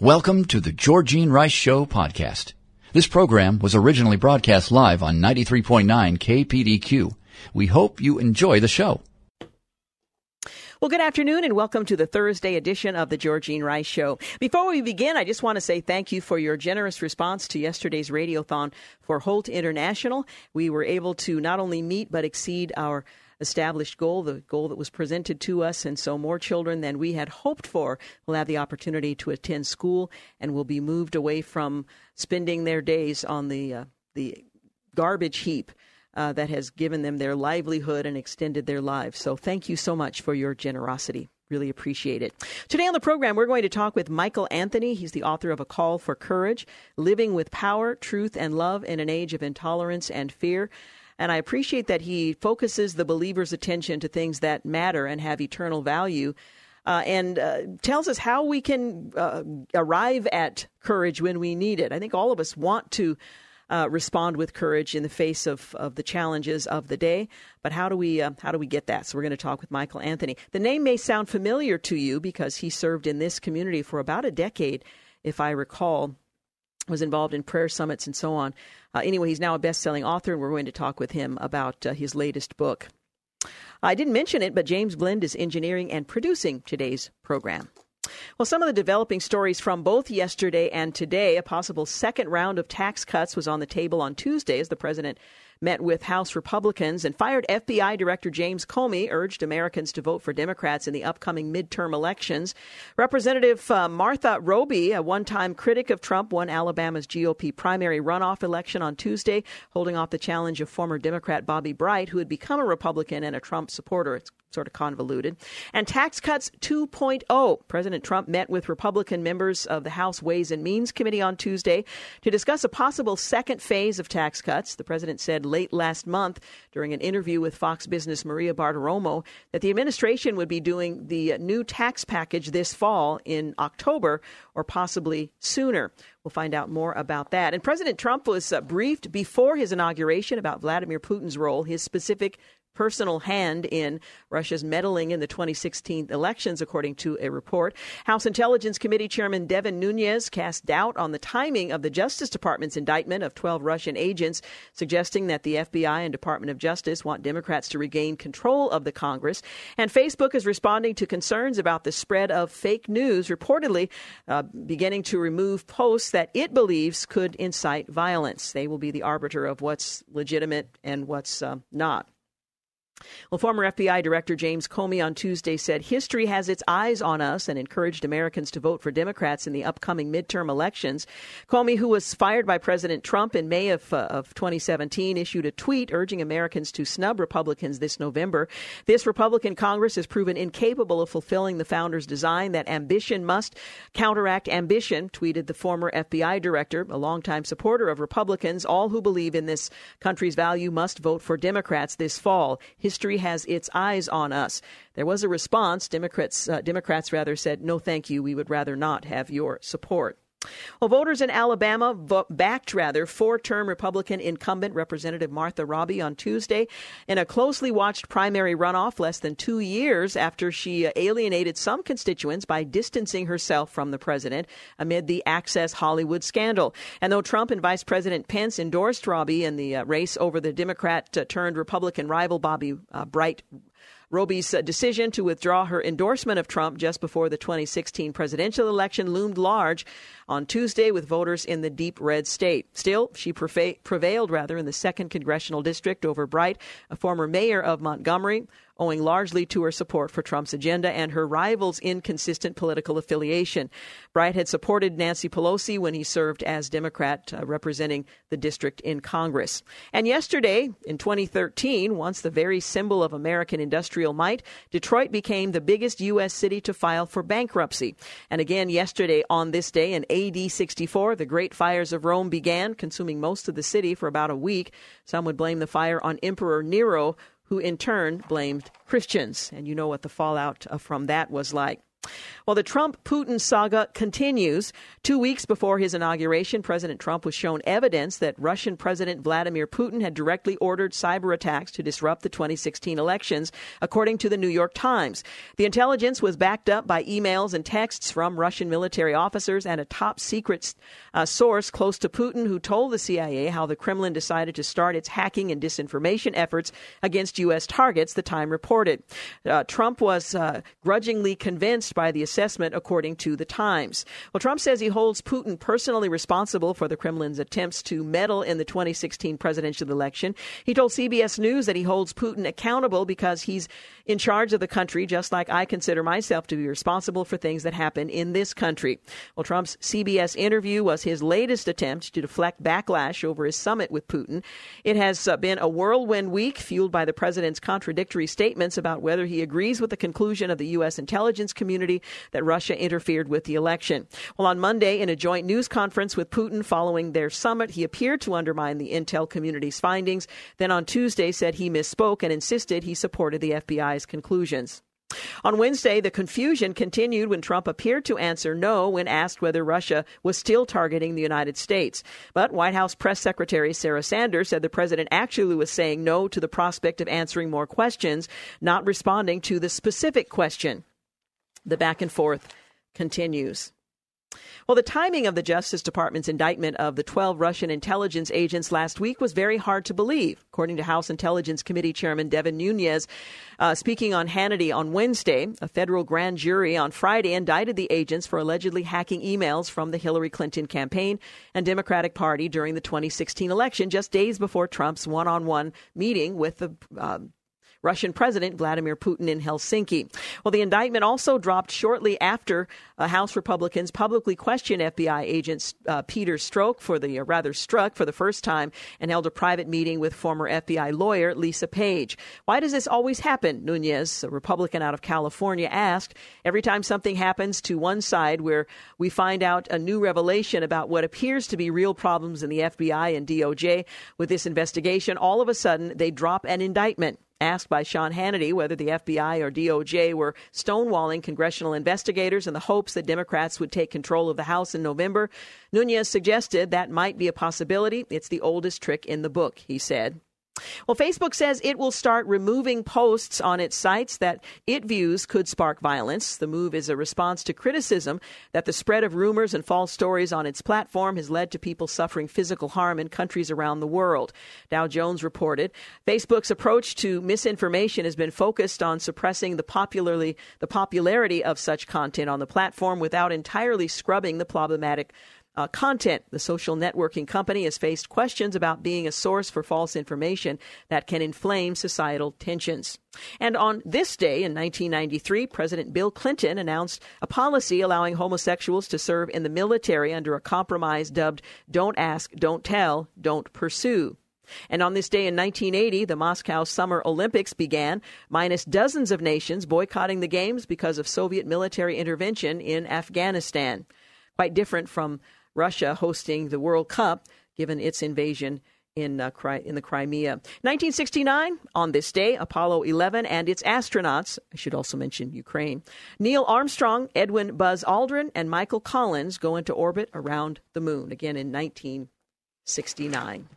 Welcome to the Georgene Rice Show podcast. This program was originally broadcast live on 93.9 KPDQ. We hope you enjoy the show. Well, good afternoon and welcome to the Thursday edition of the Georgene Rice Show. Before we begin, I just want to say thank you for your generous response to yesterday's radiothon for Holt International. We were able to not only meet but exceed our established goal, the goal that was presented to us. And so more children than we had hoped for will have the opportunity to attend school and will be moved away from spending their days on the, uh, the garbage heap. Uh, that has given them their livelihood and extended their lives. So, thank you so much for your generosity. Really appreciate it. Today on the program, we're going to talk with Michael Anthony. He's the author of A Call for Courage Living with Power, Truth, and Love in an Age of Intolerance and Fear. And I appreciate that he focuses the believer's attention to things that matter and have eternal value. Uh, and uh, tells us how we can uh, arrive at courage when we need it. I think all of us want to uh, respond with courage in the face of, of the challenges of the day. But how do we uh, how do we get that? So we're going to talk with Michael Anthony. The name may sound familiar to you because he served in this community for about a decade, if I recall was involved in prayer summits and so on. Uh, anyway, he's now a best selling author, and we're going to talk with him about uh, his latest book. I didn't mention it, but James Blend is engineering and producing today's program. Well, some of the developing stories from both yesterday and today. A possible second round of tax cuts was on the table on Tuesday as the president met with House Republicans and fired FBI Director James Comey urged Americans to vote for Democrats in the upcoming midterm elections. Representative uh, Martha Roby, a one time critic of Trump, won Alabama's GOP primary runoff election on Tuesday, holding off the challenge of former Democrat Bobby Bright, who had become a Republican and a Trump supporter. It's sort of convoluted. And Tax Cuts 2.0. President Trump met with Republican members of the House Ways and Means Committee on Tuesday to discuss a possible second phase of tax cuts. The president said late last month during an interview with Fox Business Maria Bartiromo that the administration would be doing the new tax package this fall in October or possibly sooner. We'll find out more about that. And President Trump was uh, briefed before his inauguration about Vladimir Putin's role, his specific personal hand in Russia's meddling in the 2016 elections, according to a report. House Intelligence Committee Chairman Devin Nunes cast doubt on the timing of the Justice Department's indictment of 12 Russian agents, suggesting that the FBI and Department of Justice want Democrats to regain control of the Congress. And Facebook is responding to concerns about the spread of fake news, reportedly uh, beginning to remove posts that it believes could incite violence. They will be the arbiter of what's legitimate and what's uh, not. Well, former FBI Director James Comey on Tuesday said history has its eyes on us and encouraged Americans to vote for Democrats in the upcoming midterm elections. Comey, who was fired by President Trump in May of, uh, of 2017, issued a tweet urging Americans to snub Republicans this November. This Republican Congress has proven incapable of fulfilling the founders' design that ambition must counteract ambition, tweeted the former FBI Director, a longtime supporter of Republicans. All who believe in this country's value must vote for Democrats this fall. His history has its eyes on us. There was a response. Democrats, uh, Democrats rather said, no, thank you. We would rather not have your support. Well, voters in Alabama vo- backed rather four-term Republican incumbent Representative Martha Roby on Tuesday in a closely watched primary runoff less than two years after she alienated some constituents by distancing herself from the president amid the Access Hollywood scandal. And though Trump and Vice President Pence endorsed Roby in the uh, race over the Democrat turned Republican rival Bobby uh, Bright Roby's decision to withdraw her endorsement of Trump just before the 2016 presidential election loomed large on Tuesday with voters in the deep red state. Still, she prevailed rather in the second congressional district over Bright, a former mayor of Montgomery. Owing largely to her support for Trump's agenda and her rival's inconsistent political affiliation. Bright had supported Nancy Pelosi when he served as Democrat uh, representing the district in Congress. And yesterday, in 2013, once the very symbol of American industrial might, Detroit became the biggest U.S. city to file for bankruptcy. And again, yesterday on this day in AD 64, the great fires of Rome began, consuming most of the city for about a week. Some would blame the fire on Emperor Nero, who in turn blamed Christians. And you know what the fallout from that was like. Well, the Trump Putin saga continues. Two weeks before his inauguration, President Trump was shown evidence that Russian President Vladimir Putin had directly ordered cyber attacks to disrupt the 2016 elections, according to the New York Times. The intelligence was backed up by emails and texts from Russian military officers and a top secret uh, source close to Putin who told the CIA how the Kremlin decided to start its hacking and disinformation efforts against U.S. targets, the Time reported. Uh, Trump was uh, grudgingly convinced by the assessment, according to the Times. Well, Trump says he holds Putin personally responsible for the Kremlin's attempts to meddle in the 2016 presidential election. He told CBS News that he holds Putin accountable because he's in charge of the country, just like I consider myself to be responsible for things that happen in this country. Well, Trump's CBS interview was his latest attempt to deflect backlash over his summit with Putin. It has uh, been a whirlwind week fueled by the president's contradictory statements about whether he agrees with the conclusion of the U.S. intelligence community that Russia interfered with the election. Well, on Monday, in a joint news conference with Putin following their summit, he appeared to undermine the intel community's findings. Then on Tuesday, said he misspoke and insisted he supported the FBI's conclusions. On Wednesday, the confusion continued when Trump appeared to answer no when asked whether Russia was still targeting the United States. But White House Press Secretary Sarah Sanders said the president actually was saying no to the prospect of answering more questions, not responding to the specific question. The back and forth continues. Well, the timing of the Justice Department's indictment of the 12 Russian intelligence agents last week was very hard to believe, according to House Intelligence Committee Chairman Devin Nunes. Uh, speaking on Hannity on Wednesday, a federal grand jury on Friday indicted the agents for allegedly hacking emails from the Hillary Clinton campaign and Democratic Party during the 2016 election, just days before Trump's one on one meeting with the uh, Russian President Vladimir Putin in Helsinki. Well, the indictment also dropped shortly after uh, House Republicans publicly questioned FBI agent uh, Peter Strzok for the, uh, rather Strzok for the first time and held a private meeting with former FBI lawyer Lisa Page. Why does this always happen? Nunes, a Republican out of California, asked. Every time something happens to one side where we find out a new revelation about what appears to be real problems in the FBI and DOJ with this investigation, all of a sudden they drop an indictment. Asked by Sean Hannity whether the FBI or DOJ were stonewalling congressional investigators in the hopes that Democrats would take control of the House in November, Nunes suggested that might be a possibility. It's the oldest trick in the book, he said. Well, Facebook says it will start removing posts on its sites that it views could spark violence. The move is a response to criticism that the spread of rumors and false stories on its platform has led to people suffering physical harm in countries around the world. Dow Jones reported Facebook's approach to misinformation has been focused on suppressing the popularly the popularity of such content on the platform without entirely scrubbing the problematic uh, content. The social networking company has faced questions about being a source for false information that can inflame societal tensions. And on this day in 1993, President Bill Clinton announced a policy allowing homosexuals to serve in the military under a compromise dubbed Don't Ask, Don't Tell, Don't Pursue. And on this day in 1980, the Moscow Summer Olympics began, minus dozens of nations boycotting the Games because of Soviet military intervention in Afghanistan. Quite different from Russia hosting the World Cup, given its invasion in, uh, in the Crimea. 1969, on this day, Apollo 11 and its astronauts, I should also mention Ukraine, Neil Armstrong, Edwin Buzz Aldrin, and Michael Collins go into orbit around the moon, again in 1969.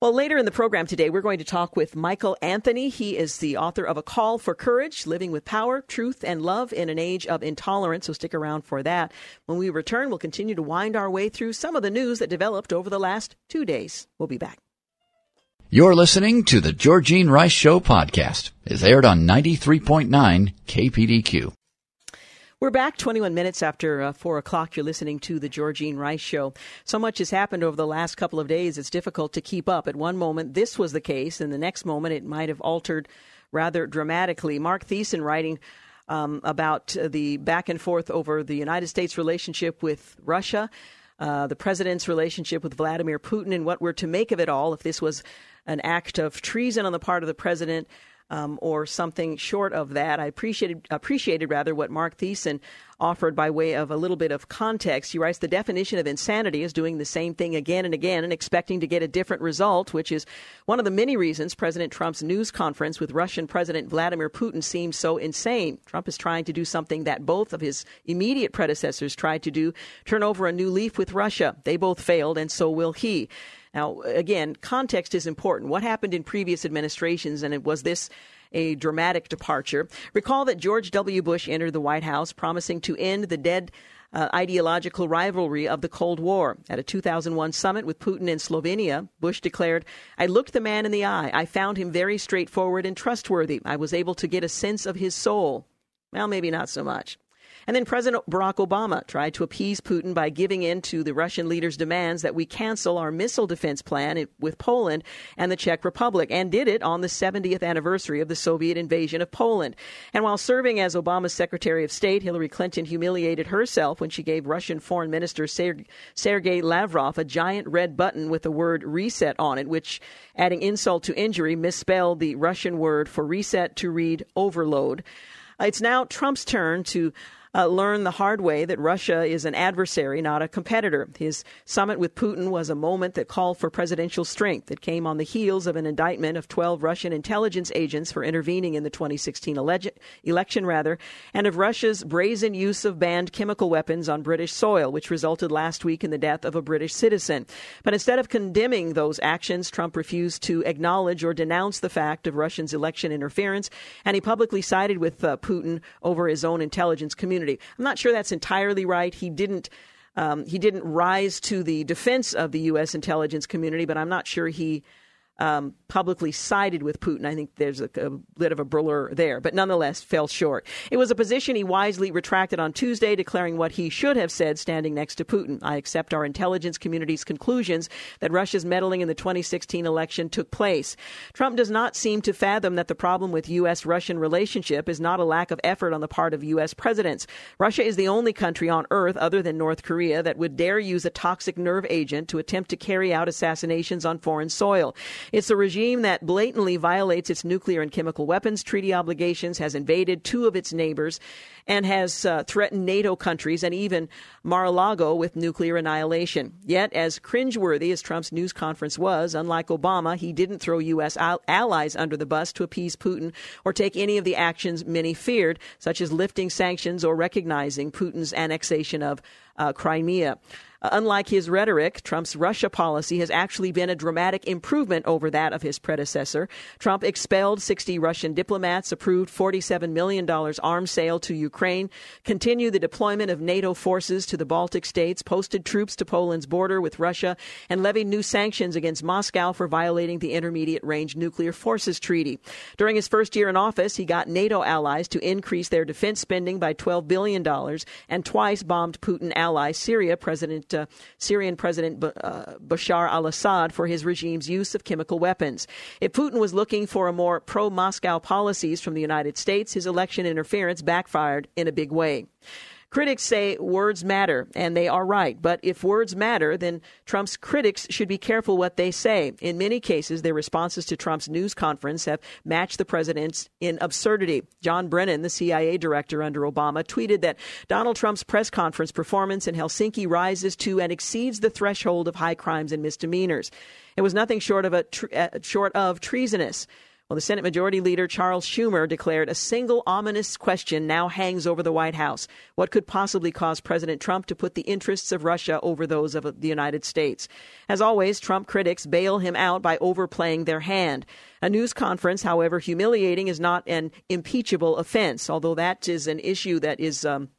Well, later in the program today, we're going to talk with Michael Anthony. He is the author of A Call for Courage Living with Power, Truth, and Love in an Age of Intolerance. So stick around for that. When we return, we'll continue to wind our way through some of the news that developed over the last two days. We'll be back. You're listening to the Georgene Rice Show podcast. It's aired on 93.9 KPDQ. We're back 21 minutes after uh, 4 o'clock. You're listening to the Georgene Rice Show. So much has happened over the last couple of days, it's difficult to keep up. At one moment, this was the case, and the next moment, it might have altered rather dramatically. Mark Thiessen writing um, about the back and forth over the United States relationship with Russia, uh, the president's relationship with Vladimir Putin, and what we're to make of it all, if this was an act of treason on the part of the president um, or something short of that. I appreciated appreciated rather what Mark Thiessen offered by way of a little bit of context. He writes the definition of insanity is doing the same thing again and again and expecting to get a different result, which is one of the many reasons President Trump's news conference with Russian President Vladimir Putin seems so insane. Trump is trying to do something that both of his immediate predecessors tried to do, turn over a new leaf with Russia. They both failed, and so will he. Now, again, context is important. What happened in previous administrations, and it was this a dramatic departure? Recall that George W. Bush entered the White House promising to end the dead uh, ideological rivalry of the Cold War. At a 2001 summit with Putin in Slovenia, Bush declared, I looked the man in the eye. I found him very straightforward and trustworthy. I was able to get a sense of his soul. Well, maybe not so much. And then President Barack Obama tried to appease Putin by giving in to the Russian leader's demands that we cancel our missile defense plan with Poland and the Czech Republic, and did it on the 70th anniversary of the Soviet invasion of Poland. And while serving as Obama's Secretary of State, Hillary Clinton humiliated herself when she gave Russian Foreign Minister Sergei Lavrov a giant red button with the word reset on it, which, adding insult to injury, misspelled the Russian word for reset to read overload. It's now Trump's turn to uh, learned the hard way that Russia is an adversary, not a competitor. His summit with Putin was a moment that called for presidential strength. It came on the heels of an indictment of 12 Russian intelligence agents for intervening in the 2016 ele- election, rather, and of Russia's brazen use of banned chemical weapons on British soil, which resulted last week in the death of a British citizen. But instead of condemning those actions, Trump refused to acknowledge or denounce the fact of Russia's election interference, and he publicly sided with uh, Putin over his own intelligence community community. I'm not sure that's entirely right. He didn't. Um, he didn't rise to the defense of the U.S. intelligence community, but I'm not sure he um, publicly sided with Putin. I think there's a, a, bit of a blur there, but nonetheless fell short. It was a position he wisely retracted on Tuesday, declaring what he should have said standing next to Putin. I accept our intelligence community's conclusions that Russia's meddling in the 2016 election took place. Trump does not seem to fathom that the problem with U.S. Russian relationship is not a lack of effort on the part of U.S. presidents. Russia is the only country on earth other than North Korea that would dare use a toxic nerve agent to attempt to carry out assassinations on foreign soil. It's a regime that blatantly violates its nuclear and chemical weapons treaty obligations, has invaded two of its neighbors, and has uh, threatened NATO countries and even Mar a Lago with nuclear annihilation. Yet, as cringeworthy as Trump's news conference was, unlike Obama, he didn't throw U.S. Allies under the bus to appease Putin or take any of the actions many feared, such as lifting sanctions or recognizing Putin's annexation of uh, Crimea. Uh, unlike his rhetoric, Trump's Russia policy has actually been a dramatic improvement over that of his predecessor. Trump expelled 60 Russian diplomats, approved $47 million arms sale to Ukraine, continued the deployment of NATO forces to the Baltic states, posted troops to Poland's border with Russia, and levied new sanctions against Moscow for violating the Intermediate Range Nuclear Forces Treaty. During his first year in office, he got NATO allies to increase their defense spending by $12 billion and twice bombed Putin ally Syria. President uh, Syrian President B- uh, Bashar al Assad for his regime's use of chemical weapons. If Putin was looking for a more pro Moscow policies from the United States, his election interference backfired in a big way. Critics say words matter, and they are right. But if words matter, then Trump's critics should be careful what they say. In many cases, their responses to Trump's news conference have matched the president's in absurdity. John Brennan, the CIA director under Obama, tweeted that Donald Trump's press conference performance in Helsinki rises to and exceeds the threshold of high crimes and misdemeanors. It was nothing short of a uh, short of treasonous. Well, the Senate Majority Leader Charles Schumer declared a single ominous question now hangs over the White House. What could possibly cause President Trump to put the interests of Russia over those of the United States? As always, Trump critics bail him out by overplaying their hand. A news conference, however humiliating, is not an impeachable offense, although that is an issue that is. Um,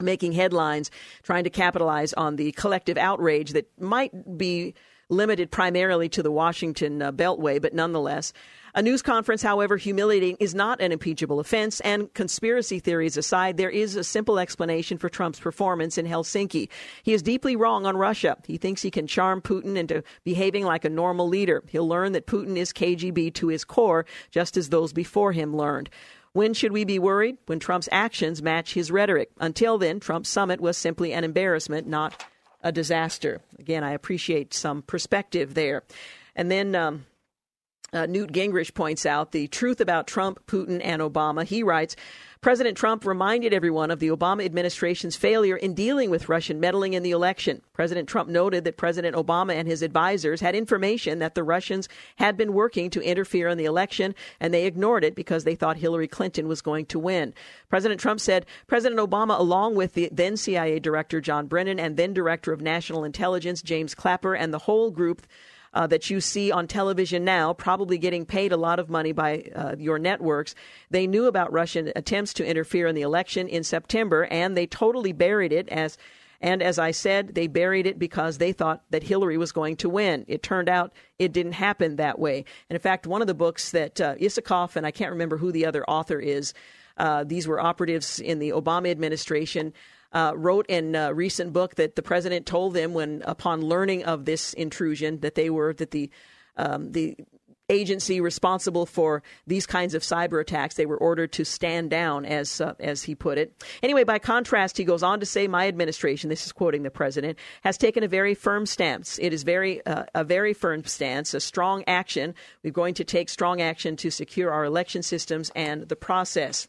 making headlines, trying to capitalize on the collective outrage that might be limited primarily to the Washington uh, Beltway, but nonetheless. A news conference, however humiliating, is not an impeachable offense. And conspiracy theories aside, there is a simple explanation for Trump's performance in Helsinki. He is deeply wrong on Russia. He thinks he can charm Putin into behaving like a normal leader. He'll learn that Putin is KGB to his core, just as those before him learned. When should we be worried? When Trump's actions match his rhetoric. Until then, Trump's summit was simply an embarrassment, not a disaster. Again, I appreciate some perspective there. And then um, uh, Newt Gingrich points out the truth about Trump, Putin, and Obama. He writes, President Trump reminded everyone of the Obama administration's failure in dealing with Russian meddling in the election. President Trump noted that President Obama and his advisors had information that the Russians had been working to interfere in the election, and they ignored it because they thought Hillary Clinton was going to win. President Trump said President Obama, along with the then CIA Director John Brennan and then Director of National Intelligence James Clapper, and the whole group, uh, that you see on television now, probably getting paid a lot of money by uh, your networks. They knew about Russian attempts to interfere in the election in September, and they totally buried it as. And as I said, they buried it because they thought that Hillary was going to win. It turned out it didn't happen that way. And in fact, one of the books that uh, Isikoff, and I can't remember who the other author is, uh, these were operatives in the Obama administration uh, wrote in a recent book that the president told them when, upon learning of this intrusion, that they were that the um, the agency responsible for these kinds of cyber attacks. They were ordered to stand down, as uh, as he put it. Anyway, by contrast, he goes on to say, "My administration, this is quoting the president, has taken a very firm stance. It is very uh, a very firm stance, a strong action. We're going to take strong action to secure our election systems and the process."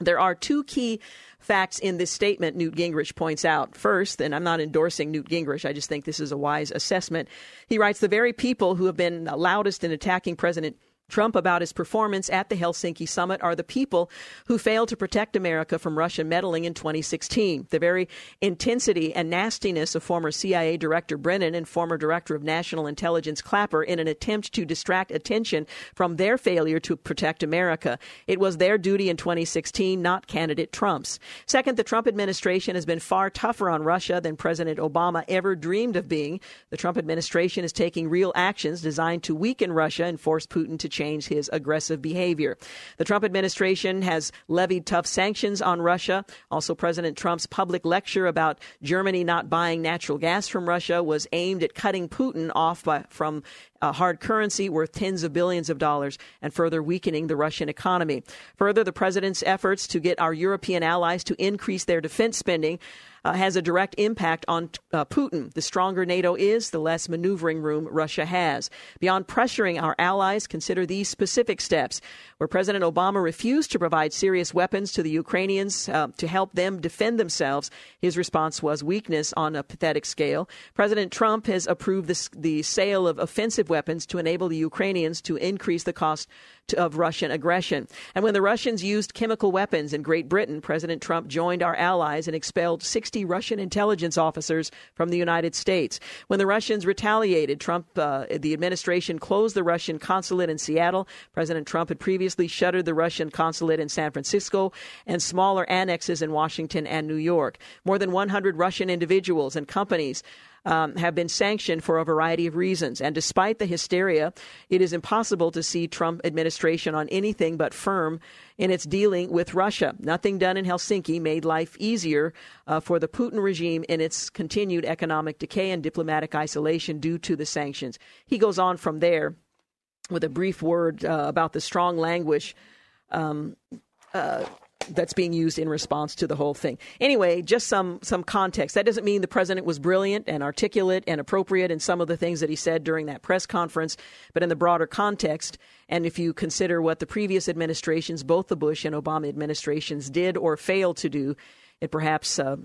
There are two key facts in this statement, Newt Gingrich points out. First, and I'm not endorsing Newt Gingrich, I just think this is a wise assessment. He writes the very people who have been loudest in attacking President Trump about his performance at the Helsinki summit are the people who failed to protect America from Russian meddling in 2016. The very intensity and nastiness of former CIA Director Brennan and former Director of National Intelligence Clapper in an attempt to distract attention from their failure to protect America. It was their duty in 2016, not candidate Trump's. Second, the Trump administration has been far tougher on Russia than President Obama ever dreamed of being. The Trump administration is taking real actions designed to weaken Russia and force Putin to change his aggressive behavior. The Trump administration has levied tough sanctions on Russia. Also, President Trump's public lecture about Germany not buying natural gas from Russia was aimed at cutting Putin off by, from a hard currency worth tens of billions of dollars and further weakening the Russian economy. Further, the president's efforts to get our European allies to increase their defense spending uh, has a direct impact on uh, Putin. The stronger NATO is, the less maneuvering room Russia has. Beyond pressuring our allies, consider these specific steps. Where President Obama refused to provide serious weapons to the Ukrainians uh, to help them defend themselves, his response was weakness on a pathetic scale. President Trump has approved this, the sale of offensive weapons to enable the Ukrainians to increase the cost of Russian aggression. And when the Russians used chemical weapons in Great Britain, President Trump joined our allies and expelled 60 Russian intelligence officers from the United States. When the Russians retaliated, Trump, uh, the administration closed the Russian consulate in Seattle. President Trump had previously shuttered the Russian consulate in San Francisco and smaller annexes in Washington and New York. More than 100 Russian individuals and companies um, have been sanctioned for a variety of reasons. And despite the hysteria, it is impossible to see Trump administration on anything but firm in its dealing with Russia. Nothing done in Helsinki made life easier uh, for the Putin regime in its continued economic decay and diplomatic isolation due to the sanctions. He goes on from there with a brief word uh, about the strong language. Um, uh, that's being used in response to the whole thing. Anyway, just some some context. That doesn't mean the president was brilliant and articulate and appropriate in some of the things that he said during that press conference, but in the broader context, and if you consider what the previous administrations, both the Bush and Obama administrations, did or failed to do, it perhaps uh,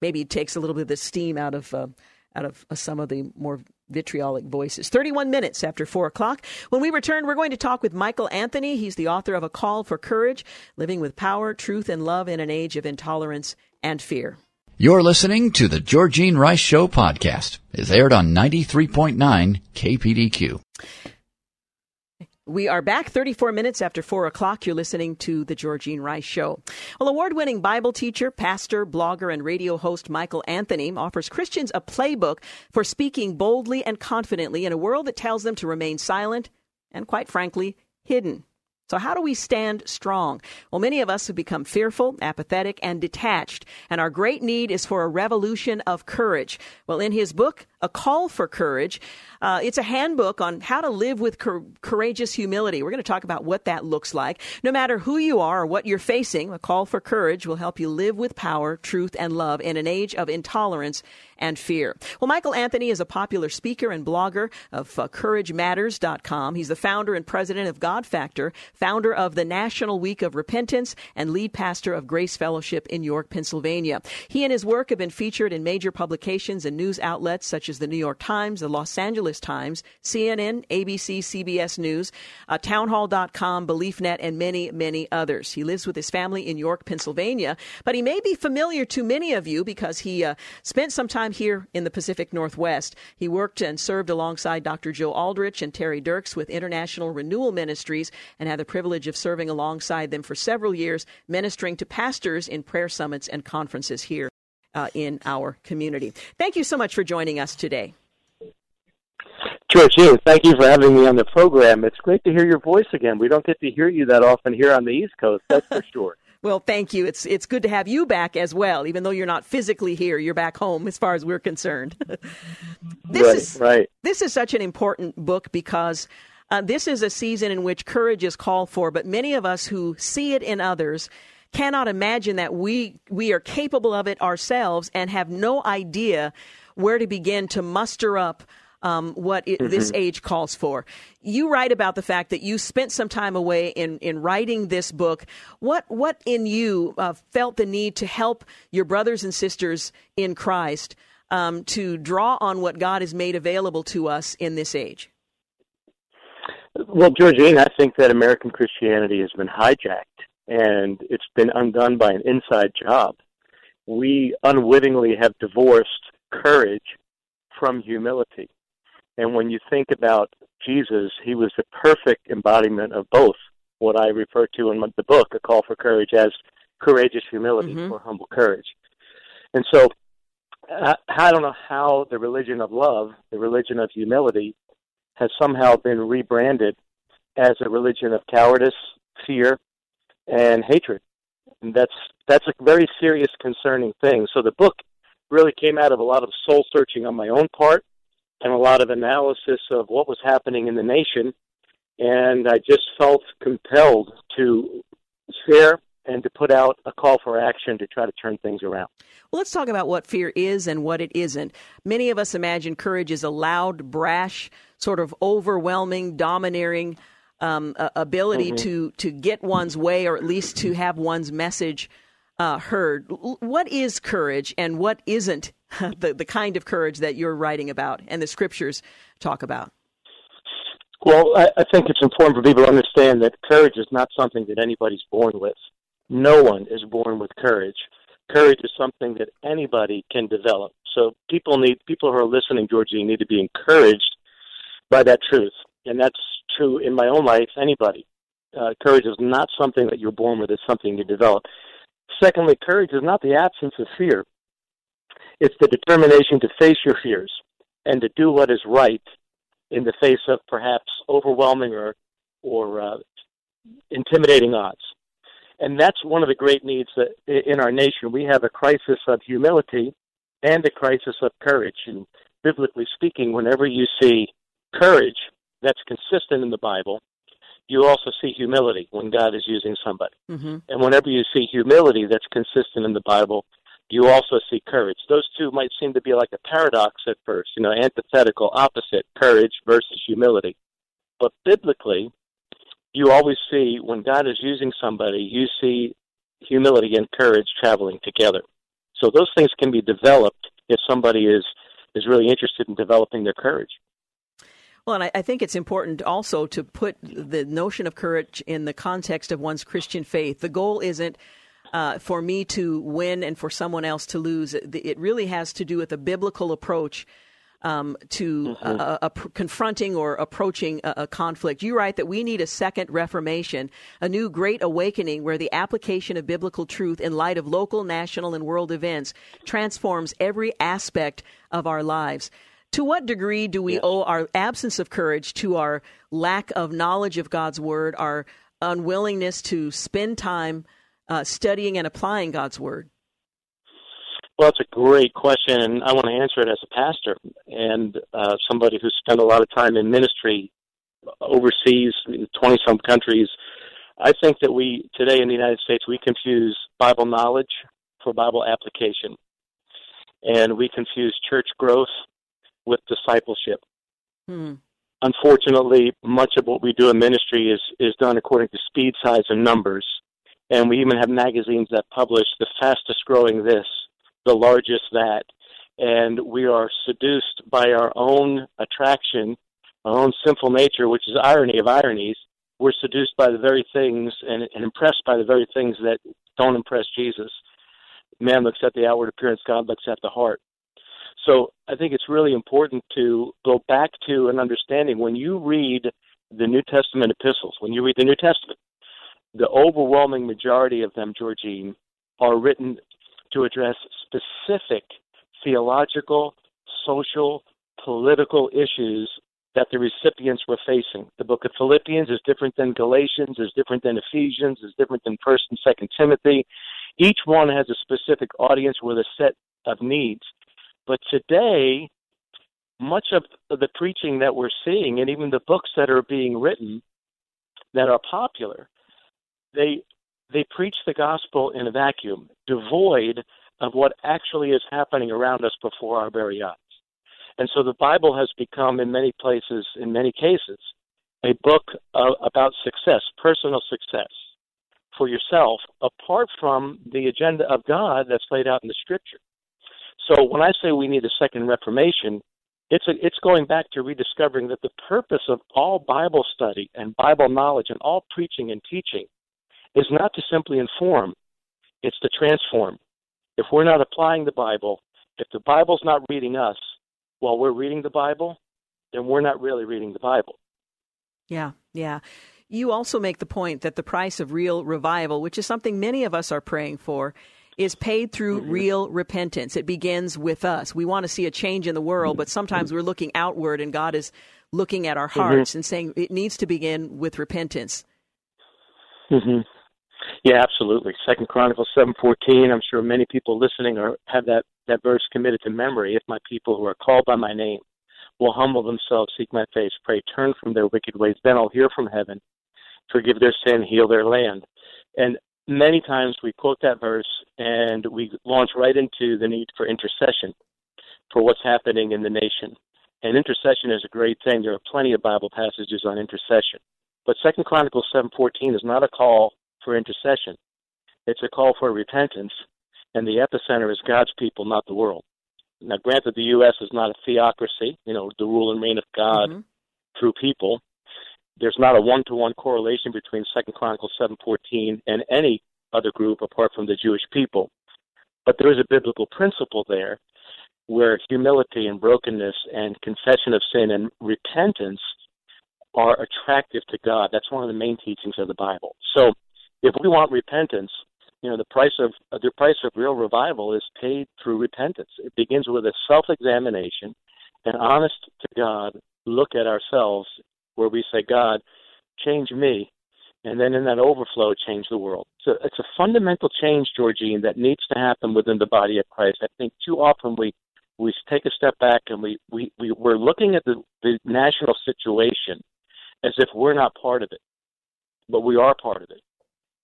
maybe takes a little bit of the steam out of uh, out of uh, some of the more vitriolic voices. 31 minutes after 4 o'clock. When we return, we're going to talk with Michael Anthony. He's the author of A Call for Courage Living with Power, Truth, and Love in an Age of Intolerance and Fear. You're listening to the Georgene Rice Show podcast. It's aired on 93.9 KPDQ. We are back 34 minutes after 4 o'clock. You're listening to The Georgene Rice Show. Well, award winning Bible teacher, pastor, blogger, and radio host Michael Anthony offers Christians a playbook for speaking boldly and confidently in a world that tells them to remain silent and, quite frankly, hidden. So, how do we stand strong? Well, many of us have become fearful, apathetic, and detached, and our great need is for a revolution of courage. Well, in his book, A Call for Courage, uh, it's a handbook on how to live with cor- courageous humility. We're going to talk about what that looks like. No matter who you are or what you're facing, A Call for Courage will help you live with power, truth, and love in an age of intolerance and fear. Well, Michael Anthony is a popular speaker and blogger of uh, CourageMatters.com. He's the founder and president of God Factor, founder of the National Week of Repentance, and lead pastor of Grace Fellowship in York, Pennsylvania. He and his work have been featured in major publications and news outlets such as the New York Times, the Los Angeles Times, CNN, ABC, CBS News, uh, Townhall.com, BeliefNet, and many, many others. He lives with his family in York, Pennsylvania, but he may be familiar to many of you because he uh, spent some time here in the Pacific Northwest. He worked and served alongside Dr. Joe Aldrich and Terry Dirks with International Renewal Ministries and had the privilege of serving alongside them for several years, ministering to pastors in prayer summits and conferences here uh, in our community. Thank you so much for joining us today. Georgene, thank you for having me on the program. It's great to hear your voice again. We don't get to hear you that often here on the East Coast, that's for sure. Well, thank you. It's it's good to have you back as well. Even though you're not physically here, you're back home as far as we're concerned. this right, is right. This is such an important book because uh, this is a season in which courage is called for, but many of us who see it in others cannot imagine that we we are capable of it ourselves and have no idea where to begin to muster up um, what it, mm-hmm. this age calls for. You write about the fact that you spent some time away in, in writing this book. What what in you uh, felt the need to help your brothers and sisters in Christ um, to draw on what God has made available to us in this age? Well, Georgene, I think that American Christianity has been hijacked and it's been undone by an inside job. We unwittingly have divorced courage from humility. And when you think about Jesus, he was the perfect embodiment of both what I refer to in the book, A Call for Courage, as courageous humility mm-hmm. or humble courage. And so I don't know how the religion of love, the religion of humility, has somehow been rebranded as a religion of cowardice, fear, and hatred. And that's that's a very serious, concerning thing. So the book really came out of a lot of soul searching on my own part, and a lot of analysis of what was happening in the nation. And I just felt compelled to share and to put out a call for action to try to turn things around. Well, let's talk about what fear is and what it isn't. Many of us imagine courage is a loud, brash, sort of overwhelming, domineering um, ability mm-hmm. to to get one's way, or at least to have one's message uh, heard. What is courage, and what isn't the, the kind of courage that you're writing about and the scriptures talk about? Well, I, I think it's important for people to understand that courage is not something that anybody's born with. No one is born with courage. Courage is something that anybody can develop. So people need people who are listening, Georgie, need to be encouraged by that truth, and that's true in my own life. Anybody, uh, courage is not something that you're born with; it's something you develop. Secondly, courage is not the absence of fear. It's the determination to face your fears and to do what is right in the face of perhaps overwhelming or or uh, intimidating odds. And that's one of the great needs that in our nation we have a crisis of humility and a crisis of courage. And biblically speaking, whenever you see courage that's consistent in the Bible, you also see humility when God is using somebody. Mm-hmm. And whenever you see humility that's consistent in the Bible, you also see courage. Those two might seem to be like a paradox at first, you know, antithetical, opposite, courage versus humility. But biblically, you always see when God is using somebody, you see humility and courage traveling together. So those things can be developed if somebody is is really interested in developing their courage. Well, and I, I, think it's important also to put the notion of courage in the context of one's Christian faith. The goal isn't uh, for me to win and for someone else to lose. It, really has to do with a biblical approach um, to mm-hmm. uh, uh, confronting or approaching a, a, conflict. You write that we need a second Reformation, a new great awakening where the application of biblical truth in light of local, national, and world events transforms every aspect of our lives. To what degree do we yes. owe our absence of courage to our lack of knowledge of God's Word, our unwillingness to spend time uh, studying and applying God's Word? Well, it's a great question, and I want to answer it as a pastor and uh, somebody who's spent a lot of time in ministry overseas, in 20 some countries. I think that we, today in the United States, we confuse Bible knowledge for Bible application. And we confuse church growth with discipleship. Hmm. Unfortunately, much of what we do in ministry is, is done according to speed, size, and numbers. And we even have magazines that publish the fastest growing this the largest that. And we are seduced by our own attraction, our own sinful nature, which is irony of ironies. We're seduced by the very things and, and impressed by the very things that don't impress Jesus. Man looks at the outward appearance, God looks at the heart. So I think it's really important to go back to an understanding when you read the New Testament epistles, when you read the New Testament, the overwhelming majority of them, Georgene, are written to address specific theological, social, political issues that the recipients were facing. The book of Philippians is different than Galatians, is different than Ephesians, is different than First and Second Timothy. Each one has a specific audience with a set of needs. But today, much of the preaching that we're seeing, and even the books that are being written that are popular, they they preach the gospel in a vacuum, devoid of what actually is happening around us before our very eyes. And so the Bible has become, in many places, in many cases, a book about success, personal success for yourself, apart from the agenda of God that's laid out in the Scripture. So when I say we need a second Reformation, it's a, it's going back to rediscovering that the purpose of all Bible study and Bible knowledge and all preaching and teaching is not to simply inform, it's to transform. If we're not applying the Bible, if the Bible's not reading us while we're reading the Bible, then we're not really reading the Bible. Yeah, yeah. You also make the point that the price of real revival, which is something many of us are praying for, is paid through mm-hmm. real repentance. It begins with us. We want to see a change in the world, but sometimes we're looking outward and God is looking at our mm-hmm. hearts mm-hmm. and saying it needs to begin with repentance. Mm-hmm. Yeah, absolutely. Second Chronicles seven fourteen. I'm sure many people listening are have that that verse committed to memory. If my people who are called by my name will humble themselves, seek my face, pray, turn from their wicked ways, then I'll hear from heaven, forgive their sin, heal their land. And many times we quote that verse and we launch right into the need for intercession for what's happening in the nation. And intercession is a great thing. There are plenty of Bible passages on intercession. But Second Chronicles seven fourteen is not a call for intercession. It's a call for repentance, and the epicenter is God's people, not the world. Now, granted, the U.S. is not a theocracy, you know, the rule and reign of God mm-hmm. through people. There's not a one-to-one correlation between Second Chronicles 7:14 and any other group apart from the Jewish people. But there is a biblical principle there where humility and brokenness and confession of sin and repentance are attractive to God. That's one of the main teachings of the Bible. So if we want repentance, you know, the price of uh, the price of real revival is paid through repentance. It begins with a self-examination, an honest to God look at ourselves, where we say, "God, change me," and then in that overflow, change the world. So it's a fundamental change, Georgene, that needs to happen within the body of Christ. I think too often we we take a step back and we we, we we're looking at the, the national situation as if we're not part of it, but we are part of it.